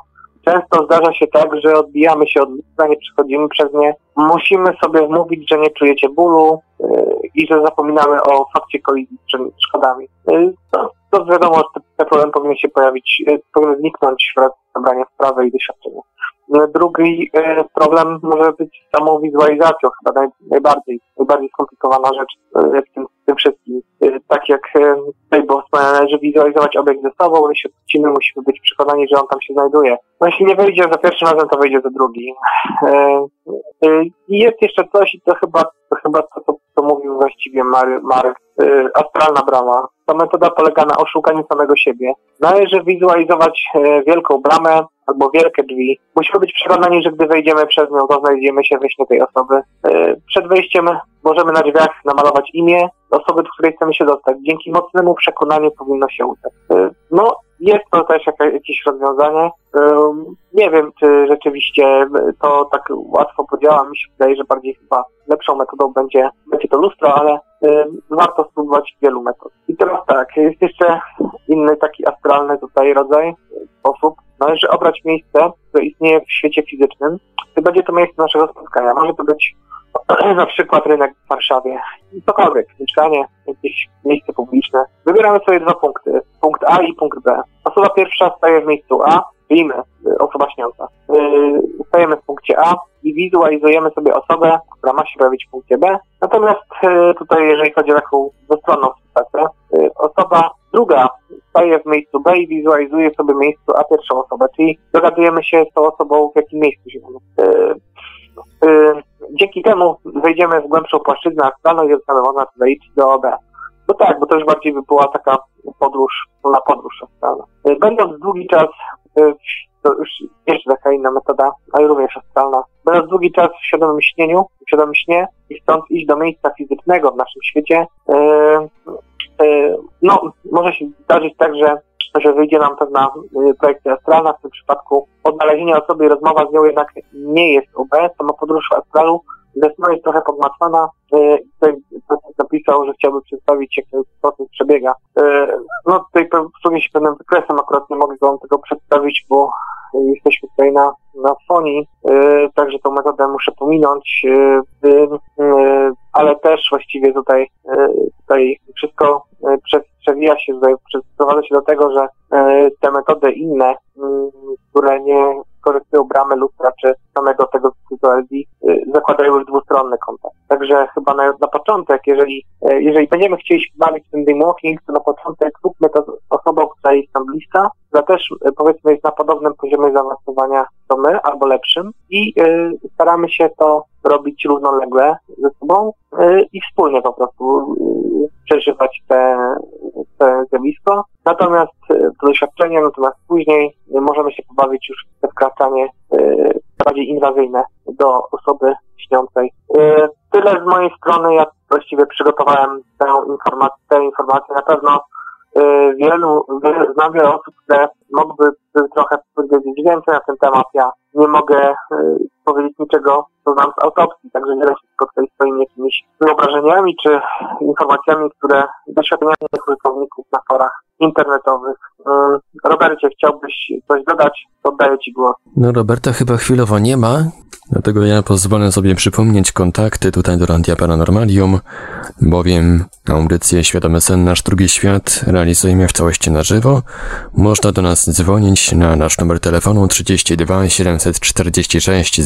Często zdarza się tak, że odbijamy się od lustra, nie przechodzimy przez nie. Musimy sobie mówić, że nie czujecie bólu yy, i że zapominamy o fakcie kolizji z szkodami. Yy, to, to wiadomo, że ten problem powinien się pojawić, yy, powinien zniknąć wraz z zabraniem sprawy i doświadczenia. Drugi e, problem może być samą wizualizacją, chyba naj, najbardziej, najbardziej skomplikowana rzecz e, w tym, w tym wszystkim. E, tak jak tutaj było wspomniane, należy wizualizować obiekt ze sobą, jeśli odwrócimy, musimy być przekonani, że on tam się znajduje. No jeśli nie wyjdzie za pierwszym razem, to wyjdzie za drugi. I jest jeszcze coś, i to chyba, to chyba to, co, mówił właściwie Marek, astralna brama. Ta metoda polega na oszukaniu samego siebie. Należy wizualizować wielką bramę, albo wielkie drzwi. Musimy być przekonani, że gdy wejdziemy przez nią, to znajdziemy się śnie tej osoby. Przed wejściem możemy na drzwiach namalować imię osoby, do której chcemy się dostać. Dzięki mocnemu przekonaniu powinno się udać. E, no, jest to też jakieś rozwiązanie. Nie wiem, czy rzeczywiście to tak łatwo podziała. Mi się wydaje, że bardziej chyba lepszą metodą będzie, będzie to lustro, ale warto spróbować wielu metod. I teraz tak, jest jeszcze inny taki astralny tutaj rodzaj, sposób. Należy obrać miejsce, które istnieje w świecie fizycznym. Będzie to miejsce naszego spotkania. Może to być na przykład rynek w Warszawie, cokolwiek, mieszkanie, jakieś miejsce publiczne. Wybieramy sobie dwa punkty, punkt A i punkt B. Osoba pierwsza staje w miejscu A, wiemy, y, osoba śniąca. Y, stajemy w punkcie A i wizualizujemy sobie osobę, która ma się pojawić w punkcie B. Natomiast y, tutaj, jeżeli chodzi o taką dwustronną sytuację, osoba druga staje w miejscu B i wizualizuje sobie miejscu A pierwszą osobę, czyli dogadujemy się z tą osobą, w jakim miejscu się dzięki temu wejdziemy w głębszą płaszczyznę astralną i można wejść do OB. No tak, bo to już bardziej by była taka podróż, na podróż astralna. Będąc długi czas, e, to już jeszcze taka inna metoda, ale również astralna. Będąc długi czas w świadomym śnieniu, w świadomym śnie i stąd iść do miejsca fizycznego w naszym świecie, no, może się zdarzyć tak, że że wyjdzie nam pewna projekcja astralna, w tym przypadku odnalezienie osoby i rozmowa z nią jednak nie jest UB, sama podróż w astralu Zresztą jest trochę podmaczana. E, tutaj napisał, że chciałby przedstawić, jak ten proces przebiega. E, no tutaj posługuję się pewnym wykresem, akurat nie mogę wam tego przedstawić, bo jesteśmy tutaj na, na fonii, e, także tą metodę muszę pominąć, ale też właściwie tutaj, tutaj wszystko przewija się, sprowadza się do tego, że te metody inne, które nie korzystują bramy lustra czy samego tego LD, y, zakładają już dwustronny kontakt. Także chyba na, na początek, jeżeli, jeżeli będziemy chcieli się bawić w tym dreamwalking, to na początek zróbmy to osobą, która jest tam bliska, która też powiedzmy jest na podobnym poziomie zaawansowania co my, albo lepszym i staramy się to robić równolegle ze sobą i wspólnie po prostu przeżywać te, te zjawisko. Natomiast to doświadczenie, natomiast później możemy się pobawić już w wkraczanie bardziej inwazyjne do osoby śniącej. Tyle z mojej strony. Ja właściwie przygotowałem tę informację, tę informację. Na pewno e, wielu, znam wiele osób, które mogłyby trochę powiedzieć więcej na ten temat. Ja nie mogę e, powiedzieć niczego, co znam z autopsji, także dzielę się tylko tutaj swoimi jakimiś wyobrażeniami czy informacjami, które doświadczeniami użytkowników na forach internetowych. Robercie, chciałbyś coś dodać? Oddaję Ci głos. No Roberta chyba chwilowo nie ma. Dlatego ja pozwolę sobie przypomnieć kontakty tutaj do Radia Paranormalium, bowiem audycję Świadomy Sen Nasz Drugi Świat realizujemy w całości na żywo. Można do nas dzwonić na nasz numer telefonu 32 746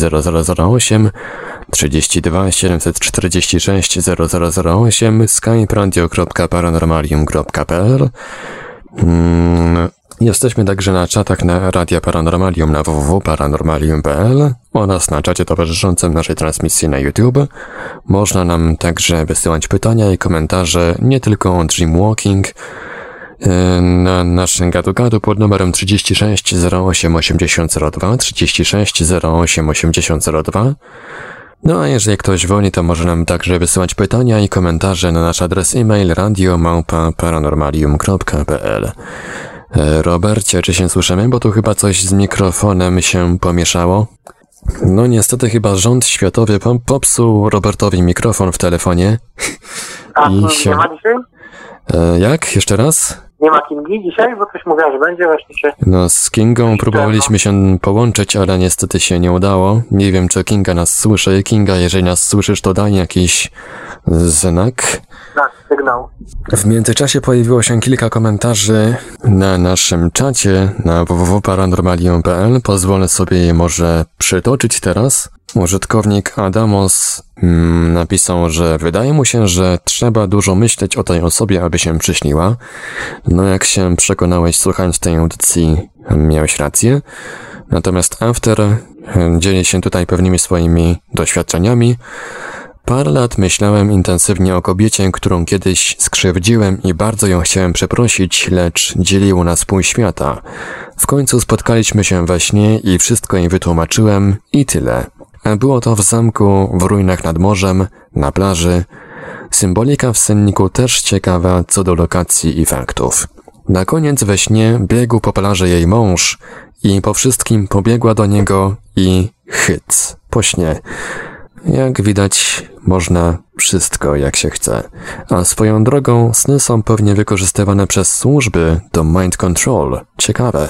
0008 32 746 0008 skype radio.paranormalium.pl mm, Jesteśmy także na czatach na Radia Paranormalium na www.paranormalium.pl oraz na czacie towarzyszącym naszej transmisji na YouTube. Można nam także wysyłać pytania i komentarze nie tylko o Dreamwalking, e, na naszym gadu-gadu pod numerem 36 08 8002 36 08 8002 no a jeżeli ktoś woli, to może nam także wysyłać pytania i komentarze na nasz adres e-mail radiomałpa-paranormalium.pl E, Robercie, czy się słyszymy? Bo tu chyba coś z mikrofonem się pomieszało. No niestety chyba rząd światowy popsuł Robertowi mikrofon w telefonie. A I się... E, jak? Jeszcze raz? Nie ma Kingi dzisiaj, bo coś mówiła, że będzie właśnie się... No z Kingą próbowaliśmy się połączyć, ale niestety się nie udało. Nie wiem, czy Kinga nas słyszy. Kinga, jeżeli nas słyszysz, to daj jakiś znak. Tak, sygnał. W międzyczasie pojawiło się kilka komentarzy na naszym czacie na www.paranormalium.pl. Pozwolę sobie je może przytoczyć teraz. Użytkownik Adamos mm, napisał, że wydaje mu się, że trzeba dużo myśleć o tej osobie, aby się przyśniła. No jak się przekonałeś słuchając tej audycji, miałeś rację. Natomiast After dzieli się tutaj pewnymi swoimi doświadczeniami. Parę lat myślałem intensywnie o kobiecie, którą kiedyś skrzywdziłem i bardzo ją chciałem przeprosić, lecz dzieliło nas pół świata. W końcu spotkaliśmy się we śnie i wszystko jej wytłumaczyłem i tyle. Było to w zamku, w ruinach nad morzem, na plaży. Symbolika w senniku też ciekawa co do lokacji i faktów. Na koniec we śnie biegł po plaży jej mąż i po wszystkim pobiegła do niego i hyc, po śnie. Jak widać, można wszystko jak się chce. A swoją drogą sny są pewnie wykorzystywane przez służby do mind control. Ciekawe.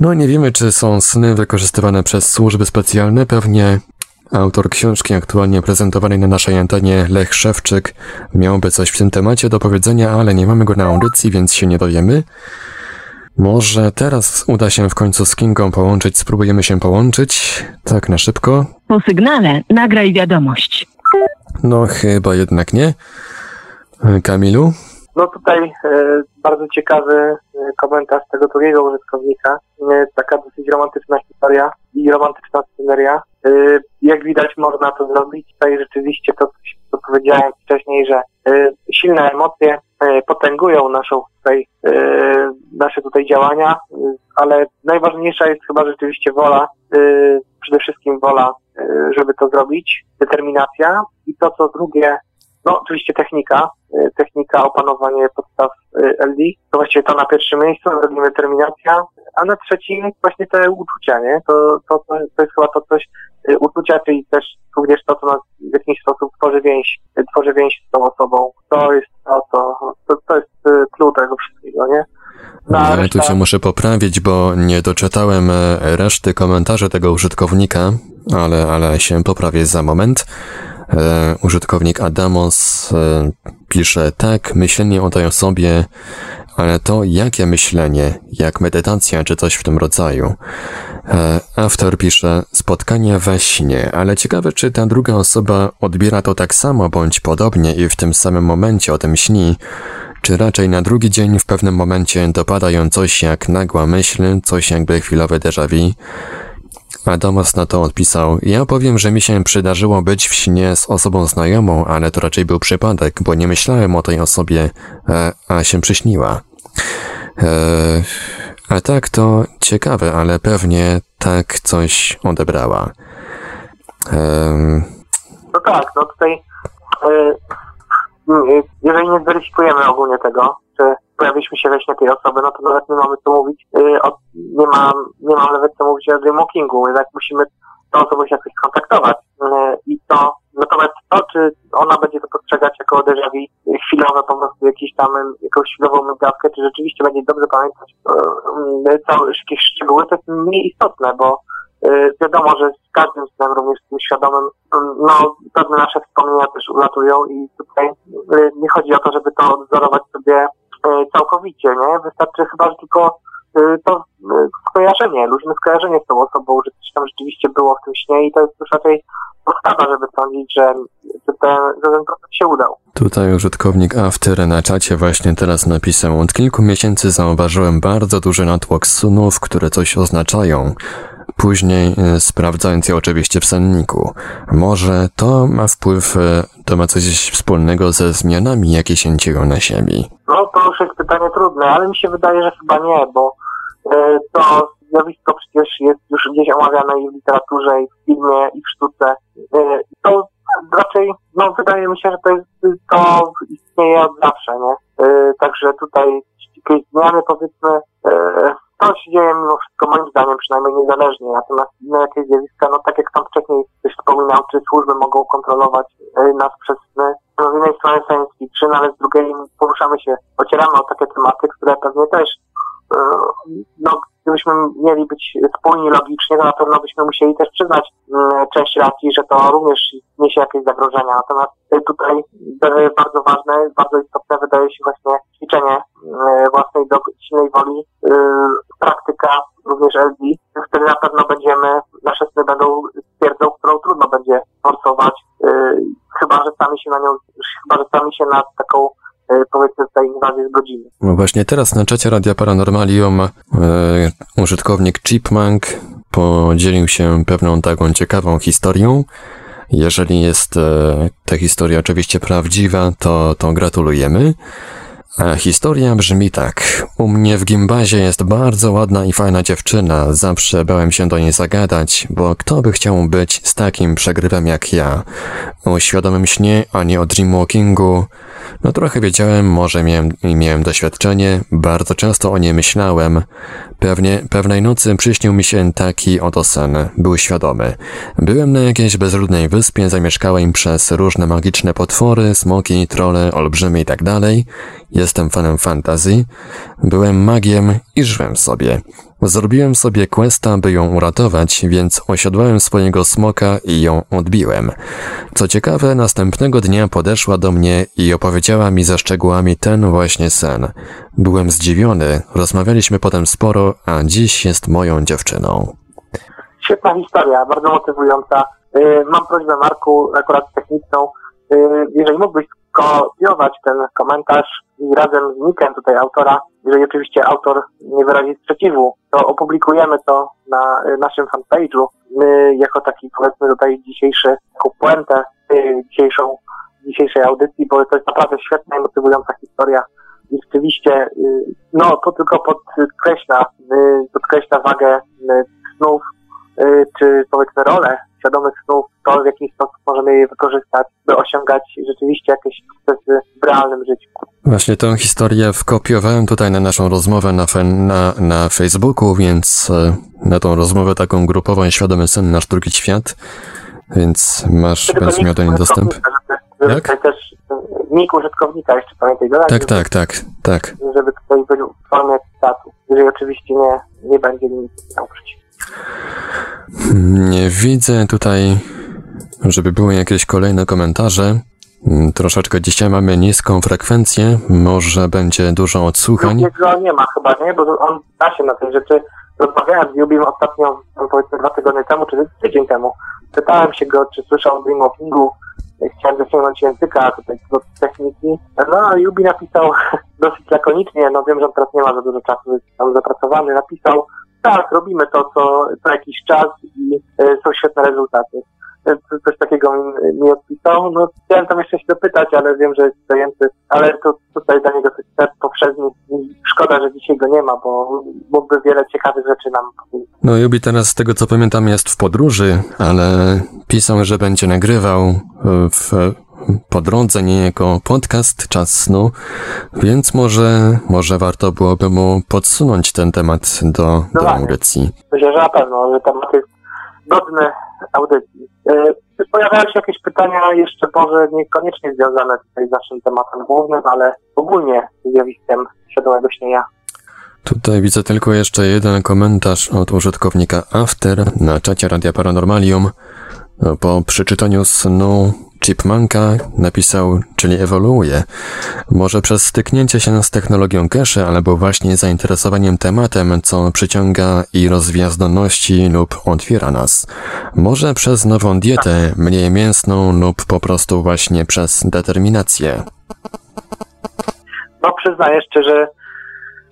No nie wiemy, czy są sny wykorzystywane przez służby specjalne. Pewnie autor książki aktualnie prezentowanej na naszej antenie, Lech Szewczyk, miałby coś w tym temacie do powiedzenia, ale nie mamy go na audycji, więc się nie dowiemy. Może teraz uda się w końcu z Kingą połączyć, spróbujemy się połączyć, tak na szybko. Po sygnale nagraj wiadomość. No chyba jednak nie. Kamilu? No tutaj e, bardzo ciekawy e, komentarz tego drugiego użytkownika. E, taka dosyć romantyczna historia i romantyczna sceneria. Jak widać można to zrobić. Tutaj rzeczywiście to, co powiedziałem wcześniej, że silne emocje potęgują naszą tutaj, nasze tutaj działania, ale najważniejsza jest chyba rzeczywiście wola, przede wszystkim wola, żeby to zrobić, determinacja i to, co drugie no, oczywiście technika, y, technika, opanowanie podstaw y, LD. To właściwie to na pierwszym miejscu, robimy determinacja, a na trzecim właśnie te uczucia, nie? To, to, to, jest chyba to coś, y, uczucia, czyli też również to, co nas w jakiś sposób tworzy więź, tworzy więź z tą osobą. To jest to, to, to, to jest clue tego wszystkiego, nie? No, ale reszta... tu się muszę poprawić, bo nie doczytałem e, reszty komentarzy tego użytkownika, ale, ale się poprawię za moment. E, użytkownik Adamos e, pisze tak, myślenie o tej osobie, ale to jakie myślenie, jak medytacja czy coś w tym rodzaju. E, After pisze spotkanie we śnie, ale ciekawe czy ta druga osoba odbiera to tak samo bądź podobnie i w tym samym momencie o tym śni, czy raczej na drugi dzień w pewnym momencie dopada ją coś jak nagła myśl, coś jakby chwilowe déjà vu, Adamas na to odpisał, ja powiem, że mi się przydarzyło być w śnie z osobą znajomą, ale to raczej był przypadek, bo nie myślałem o tej osobie, a, a się przyśniła. E, a tak to ciekawe, ale pewnie tak coś odebrała. E, no tak, no tutaj e, jeżeli nie zweryfikujemy ogólnie tego, pojawiliśmy się we śnie tej osoby, no to nawet nie mamy co mówić, yy, o, nie, ma, nie mam nawet co mówić o dreamwalkingu, jednak musimy tą osobą się jakoś kontaktować yy, i to, natomiast to, czy ona będzie to postrzegać jako déjà vu chwilowe, po prostu tam, jakąś chwilową migawkę, czy rzeczywiście będzie dobrze pamiętać całe szczegóły, to jest mniej istotne, bo wiadomo, że każdym snem, również tym świadomym, no pewne nasze wspomnienia też ulatują i tutaj y, nie chodzi o to, żeby to odzorować sobie y, całkowicie, nie? Wystarczy chyba, tylko y, to skojarzenie, luźne skojarzenie z tą osobą, że coś tam rzeczywiście było w tym śnie i to jest już raczej podstawa, żeby sądzić, że, że, ten, że ten proces się udał. Tutaj użytkownik After na czacie właśnie teraz napisał, od kilku miesięcy zauważyłem bardzo duży natłok sunów, które coś oznaczają. Później e, sprawdzając je oczywiście w senniku. Może to ma wpływ, e, to ma coś wspólnego ze zmianami, jakie się dzieją na Ziemi. No to już jest pytanie trudne, ale mi się wydaje, że chyba nie, bo e, to zjawisko przecież jest już gdzieś omawiane i w literaturze, i w filmie, i w sztuce. To raczej, no wydaje mi się, że to jest, to istnieje od zawsze, nie? Także tutaj jakieś zmiany powiedzmy to się dzieje mimo wszystko moim zdaniem przynajmniej niezależnie, natomiast inne jakieś zjawiska, no tak jak tam wcześniej ktoś wspominał, czy służby mogą kontrolować y, nas przez sny, no z jednej strony science fiction, ale z drugiej poruszamy się, ocieramy o takie tematy, które pewnie też y, no, gdybyśmy mieli być spójni logicznie, to na pewno byśmy musieli też przyznać mm, część racji, że to również niesie jakieś zagrożenia. Natomiast tutaj bardzo ważne, bardzo istotne wydaje się właśnie ćwiczenie mm, własnej silnej woli, y, praktyka również LD. Wtedy na pewno będziemy, nasze sny będą twierdzą, którą trudno będzie forsować, y, chyba że sami się na nią, chyba że sami się na taką powiedzmy tutaj inwazję zgodzimy. No właśnie teraz na czacie Radia Paranormalium e, użytkownik Chipmunk podzielił się pewną taką ciekawą historią. Jeżeli jest e, ta historia oczywiście prawdziwa, to, to gratulujemy. A historia brzmi tak. U mnie w gimbazie jest bardzo ładna i fajna dziewczyna. Zawsze bałem się do niej zagadać, bo kto by chciał być z takim przegrywem jak ja? O świadomym śnie, a nie o dreamwalkingu. No trochę wiedziałem, może miałem, miałem doświadczenie, bardzo często o nie myślałem. Pewnie pewnej nocy przyśnił mi się taki oto sen. Był świadomy. Byłem na jakiejś bezludnej wyspie, zamieszkałem przez różne magiczne potwory, smoki, trole, olbrzymy tak dalej. Jestem fanem fantazji. Byłem magiem i żyłem sobie. Zrobiłem sobie questa, by ją uratować, więc osiadłem swojego smoka i ją odbiłem. Co ciekawe, następnego dnia podeszła do mnie i opowiedziała mi ze szczegółami ten właśnie sen. Byłem zdziwiony, rozmawialiśmy potem sporo, a dziś jest moją dziewczyną. Świetna historia, bardzo motywująca. Y, mam prośbę Marku, akurat techniczną, y, jeżeli mógłbyś skopiować ten komentarz i razem z nikiem tutaj autora, jeżeli oczywiście autor nie wyrazi sprzeciwu, to opublikujemy to na y, naszym fanpage'u My jako taki powiedzmy tutaj dzisiejszy, puentę y, dzisiejszą, dzisiejszej audycji, bo to jest naprawdę świetna i motywująca historia. I rzeczywiście, y, no to tylko podkreśla, podkreśla wagę snów, czy powiedzmy rolę świadomych snów, to w jakiś sposób możemy je wykorzystać, by osiągać rzeczywiście jakieś sukcesy w realnym życiu. Właśnie tę historię wkopiowałem tutaj na naszą rozmowę na, na, na Facebooku, więc e, na tą rozmowę taką grupową Świadomy Sen Nasz Drugi Świat, więc masz, będziesz miał do niej dostęp. Jak? też e, nick użytkownika jeszcze pamiętaj dodać. Tak, tak, tak, tak. Żeby tutaj był w formie cytatu, jeżeli oczywiście nie, nie będzie nic miał przeciw. Nie widzę tutaj, żeby były jakieś kolejne komentarze. Mm, troszeczkę dzisiaj mamy niską frekwencję, może będzie dużo odsłuchań. Jego nie ma chyba, nie? Bo on da się na tej rzeczy. Rozmawiałem z Jubim ostatnio, powiedzmy dwa tygodnie temu, czy tydzień temu. Pytałem się go, czy słyszał o Dream Kingu. Chciałem zasięgnąć języka, tutaj do techniki. No, Jubi napisał dosyć lakonicznie, no wiem, że on teraz nie ma za dużo czasu, jest tam zapracowany, napisał, tak, robimy to co, co jakiś czas i y, są świetne rezultaty coś takiego mi, odpisał. No, chciałem tam jeszcze się dopytać, ale wiem, że jest zajęty, ale to tutaj dla niego jest powszedni. Szkoda, że dzisiaj go nie ma, bo mógłby wiele ciekawych rzeczy nam powiedzieć. No Jubi teraz z tego co pamiętam jest w podróży, ale pisał, że będzie nagrywał w po drodze niejako podcast Czas Snu, więc może, może warto byłoby mu podsunąć ten temat do, no do audycji. Myślę, że na pewno, że temat jest godny audycji. E, pojawiają się jakieś pytania jeszcze może niekoniecznie związane z naszym tematem głównym, ale ogólnie z zjawiskiem świadomego śnienia. Tutaj widzę tylko jeszcze jeden komentarz od użytkownika After na czacie Radia Paranormalium. Po przeczytaniu snu Chipmunka napisał, czyli ewoluuje. Może przez styknięcie się z technologią cache, albo właśnie zainteresowaniem tematem, co przyciąga i rozwija zdolności lub otwiera nas. Może przez nową dietę, mniej mięsną lub po prostu właśnie przez determinację. No przyznaję szczerze,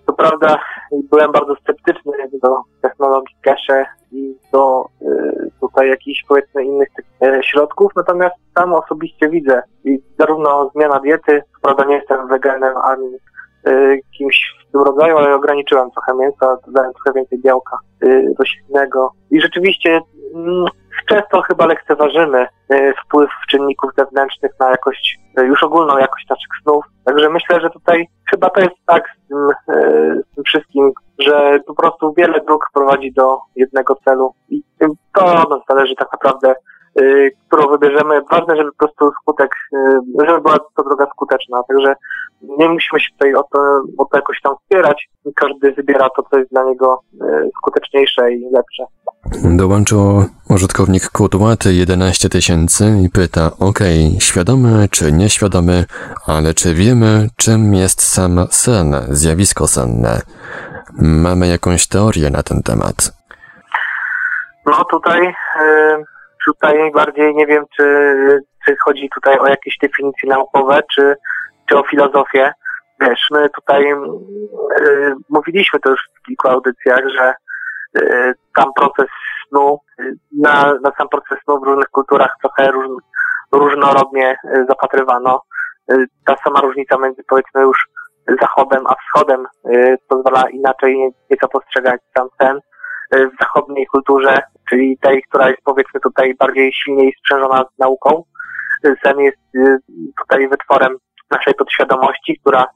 to prawda byłem bardzo sceptyczny do technologii cache i do y, tutaj jakichś powiedzmy innych y, środków, natomiast sam osobiście widzę i zarówno zmiana diety, prawda nie jestem weganem ani y, kimś w tym rodzaju, ale ograniczyłem trochę mięsa, dodałem trochę więcej białka y, roślinnego. I rzeczywiście mm, często chyba lekceważymy y, wpływ czynników zewnętrznych na jakość, y, już ogólną jakość naszych snów. Także myślę, że tutaj chyba to jest tak z tym, y, z tym wszystkim, że po prostu wiele dróg prowadzi do jednego celu i to no, zależy tak naprawdę którą wybierzemy. Ważne, żeby po prostu skutek, y, żeby była to droga skuteczna. Także nie musimy się tutaj o to, o to jakoś tam wspierać. Każdy wybiera to, co jest dla niego y, skuteczniejsze i lepsze. Dołączył użytkownik Kudłaty 11 tysięcy i pyta, ok, świadomy czy nieświadomy, ale czy wiemy, czym jest sam sen, zjawisko senne? Mamy jakąś teorię na ten temat? No tutaj... tutaj bardziej nie wiem, czy, czy chodzi tutaj o jakieś definicje naukowe, czy, czy o filozofię. Wiesz, my tutaj y, mówiliśmy to już w kilku audycjach, że y, tam proces snu, na, na sam proces snu w różnych kulturach trochę róż, różnorodnie zapatrywano. Ta sama różnica między powiedzmy już zachodem a wschodem pozwala inaczej nieco postrzegać sam sen. W zachodniej kulturze czyli tej, która jest powiedzmy tutaj bardziej silniej sprzężona z nauką. Sen jest y, tutaj wytworem naszej podświadomości, która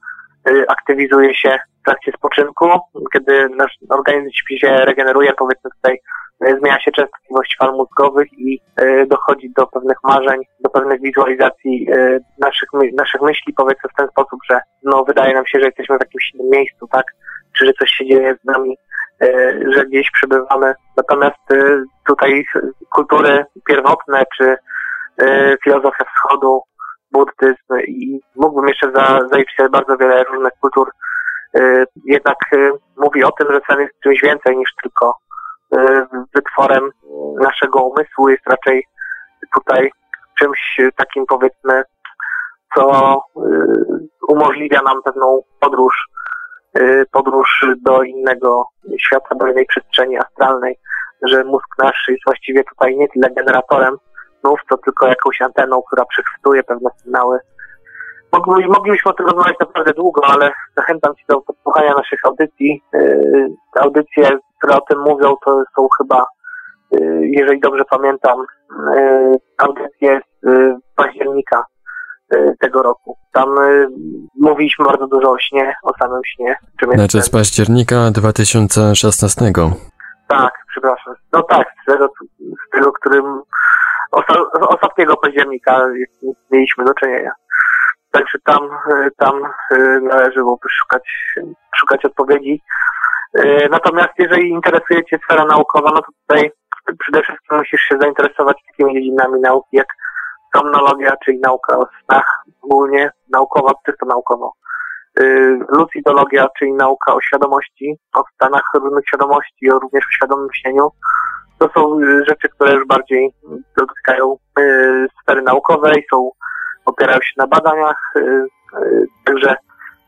y, aktywizuje się w trakcie spoczynku, kiedy nasz organizm się regeneruje, powiedzmy tutaj y, zmienia się częstotliwość fal mózgowych i dochodzi do pewnych marzeń, do pewnych wizualizacji naszych, naszych myśli, powiedzmy w ten sposób, że no, wydaje nam się, że jesteśmy w jakimś innym miejscu, tak? Czy że coś się dzieje z nami że gdzieś przebywamy. Natomiast e, tutaj kultury pierwotne, czy e, filozofia wschodu, buddyzm i mógłbym jeszcze za, zajść się bardzo wiele różnych kultur, jednak mówi o tym, że sen jest czymś więcej niż tylko wytworem naszego umysłu, jest raczej tutaj czymś takim powiedzmy, co umożliwia nam pewną podróż podróż do innego świata, do innej przestrzeni astralnej, że mózg nasz jest właściwie tutaj nie tyle generatorem snów, co tylko jakąś anteną, która przechwytuje pewne sygnały. Moglibyśmy o tym rozmawiać naprawdę długo, ale zachęcam Cię do posłuchania naszych audycji. Y, audycje, które o tym mówią, to są chyba, y, jeżeli dobrze pamiętam, audycje z października tego roku. Tam y, mówiliśmy bardzo dużo o śnie, o samym śnie. Czym znaczy z października 2016. Tak, przepraszam. No tak, z tego, z tego którym osta, ostatniego października mieliśmy do czynienia. Także tam, y, tam należy byłoby szukać, szukać odpowiedzi. Natomiast jeżeli interesuje Cię sfera naukowa, no to tutaj przede wszystkim musisz się zainteresować takimi dziedzinami nauki jak somnologia, czyli nauka o snach, ogólnie naukowa, czysto naukowo. Y, lucidologia, czyli nauka o świadomości, o stanach różnych świadomości, o również o świadomym śnieniu. To są y, rzeczy, które już bardziej dotykają y, sfery naukowej, są, opierają się na badaniach, także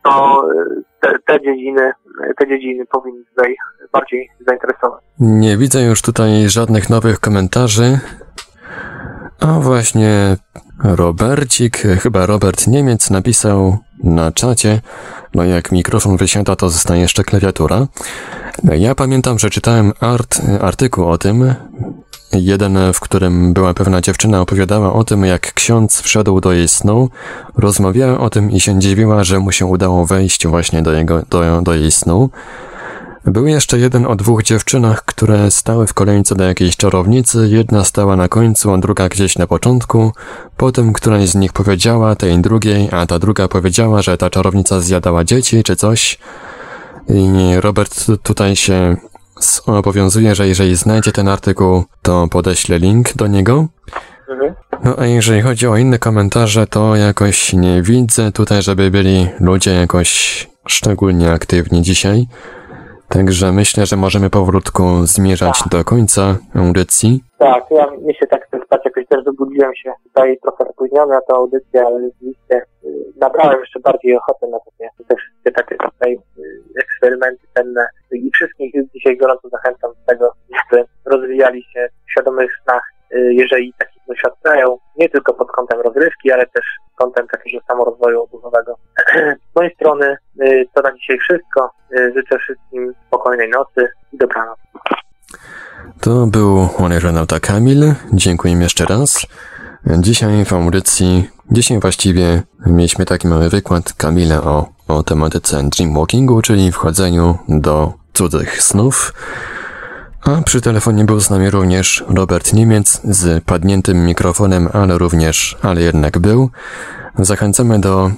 to te, te, dziedziny, te dziedziny powinny tutaj bardziej zainteresować. Nie widzę już tutaj żadnych nowych komentarzy. A właśnie Robercik, chyba Robert Niemiec napisał na czacie, no jak mikrofon wysiada, to zostanie jeszcze klawiatura. Ja pamiętam, że czytałem art, artykuł o tym, jeden, w którym była pewna dziewczyna opowiadała o tym, jak ksiądz wszedł do jej snu, rozmawiała o tym i się dziwiła, że mu się udało wejść właśnie do, jego, do, do jej snu. Był jeszcze jeden o dwóch dziewczynach, które stały w kolejce do jakiejś czarownicy. Jedna stała na końcu, a druga gdzieś na początku. Potem któraś z nich powiedziała tej drugiej, a ta druga powiedziała, że ta czarownica zjadała dzieci czy coś. I Robert tutaj się zobowiązuje, że jeżeli znajdzie ten artykuł, to podeślę link do niego. Mhm. No a jeżeli chodzi o inne komentarze, to jakoś nie widzę tutaj, żeby byli ludzie jakoś szczególnie aktywni dzisiaj. Także myślę, że możemy powolutku zmierzać do końca audycji. Tak, ja mi się tak chcę spać, jakoś też wybudziłem się tutaj trochę spóźniony na tę audycję, ale rzeczywiście y, nabrałem jeszcze bardziej ochoty na te, te wszystkie takie tutaj y, eksperymenty cenne. I wszystkich dzisiaj gorąco zachęcam do tego, żeby rozwijali się w świadomych snach, y, jeżeli takich doświadczają, nie tylko pod kątem rozrywki, ale też kątem takiego samorozwoju duchowego. Z mojej strony y, to na dzisiaj wszystko. Y, Życzę wszystkim spokojnej nocy i dobranoc. To był Renata Kamil. Dziękuję jeszcze raz. Dzisiaj w audycji, dzisiaj właściwie mieliśmy taki mały wykład Kamila o, o tematyce dreamwalkingu, czyli wchodzeniu do cudzych snów. A przy telefonie był z nami również Robert Niemiec z padniętym mikrofonem, ale również, ale jednak był. Zachęcamy do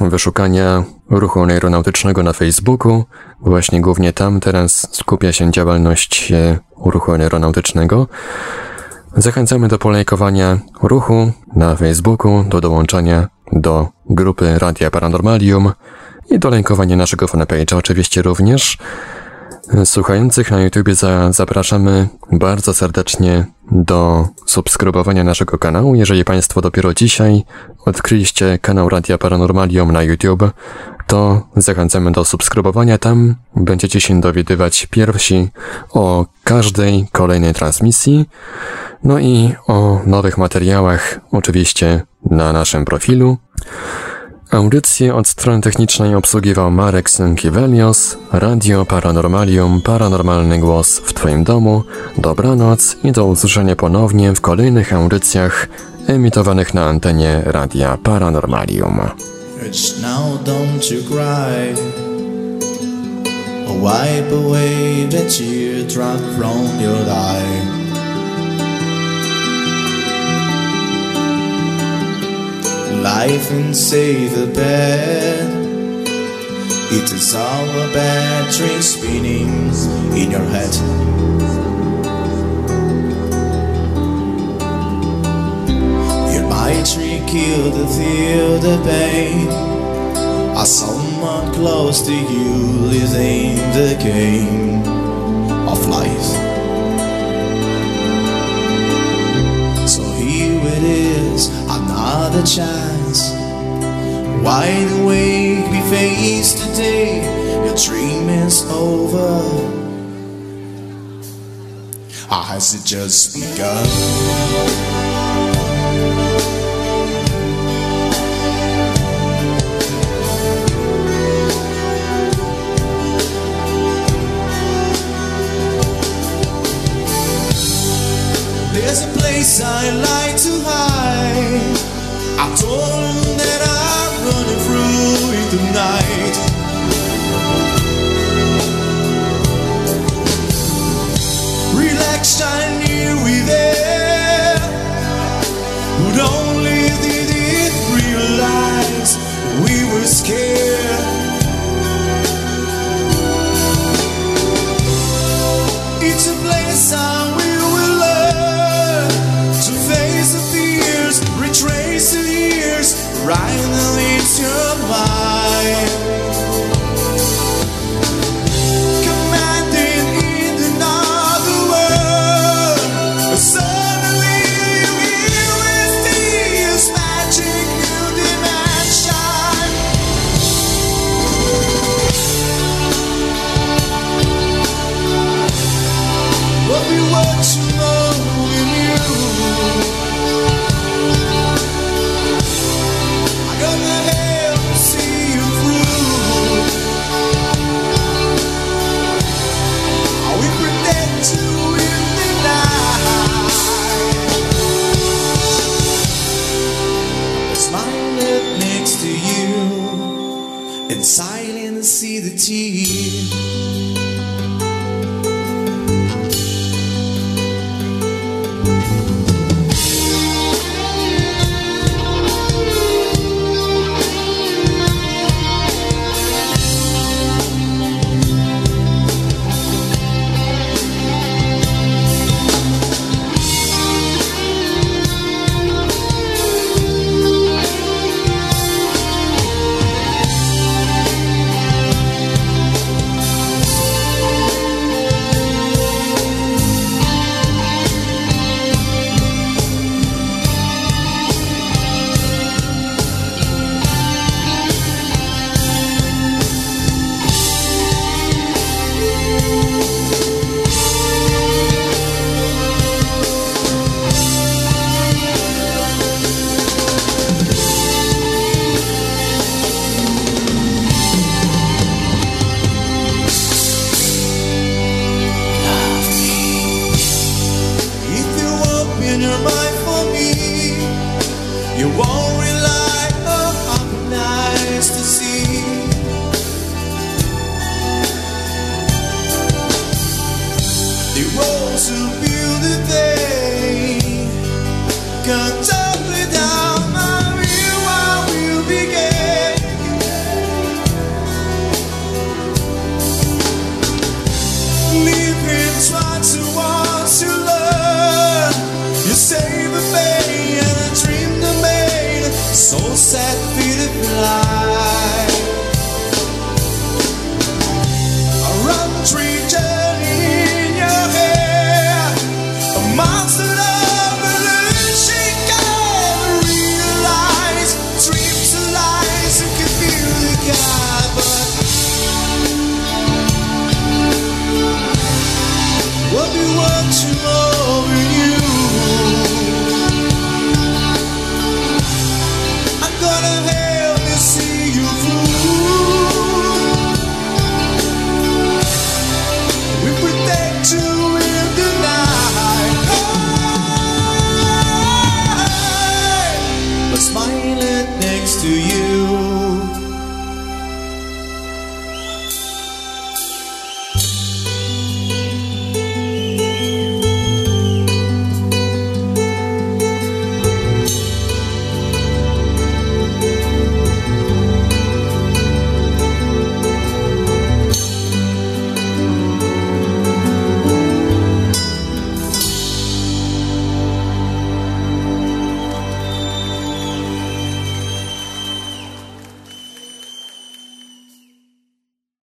wyszukania ruchu aeronautycznego na Facebooku. Właśnie głównie tam teraz skupia się działalność e, ruchu aeronautycznego. Zachęcamy do polejkowania ruchu na Facebooku, do dołączania do grupy Radia Paranormalium i do lajkowania naszego fanpage'a oczywiście również. Słuchających na YouTubie za, zapraszamy bardzo serdecznie do subskrybowania naszego kanału. Jeżeli Państwo dopiero dzisiaj odkryliście kanał Radia Paranormalium na YouTube, to zachęcamy do subskrybowania. Tam będziecie się dowiadywać pierwsi o każdej kolejnej transmisji, no i o nowych materiałach, oczywiście na naszym profilu. Audycję od strony technicznej obsługiwał Marek Sękiewelios, Radio Paranormalium, Paranormalny Głos w Twoim domu. Dobranoc i do usłyszenia ponownie w kolejnych audycjach emitowanych na antenie Radia Paranormalium. now don't you cry wipe away the teardrop from your eye life inside the bed. It is all a dream spinning in your head. Your mind you to feel the pain. As someone close to you lives in the game of life. So here it is, another chance Wide awake, we face today. Your dream is over. Or has it just begun? There's a place I like to hide. I told him that I the night. Relaxed, I knew we there. Would only did it realize we were scared. It's a place I pain and a dream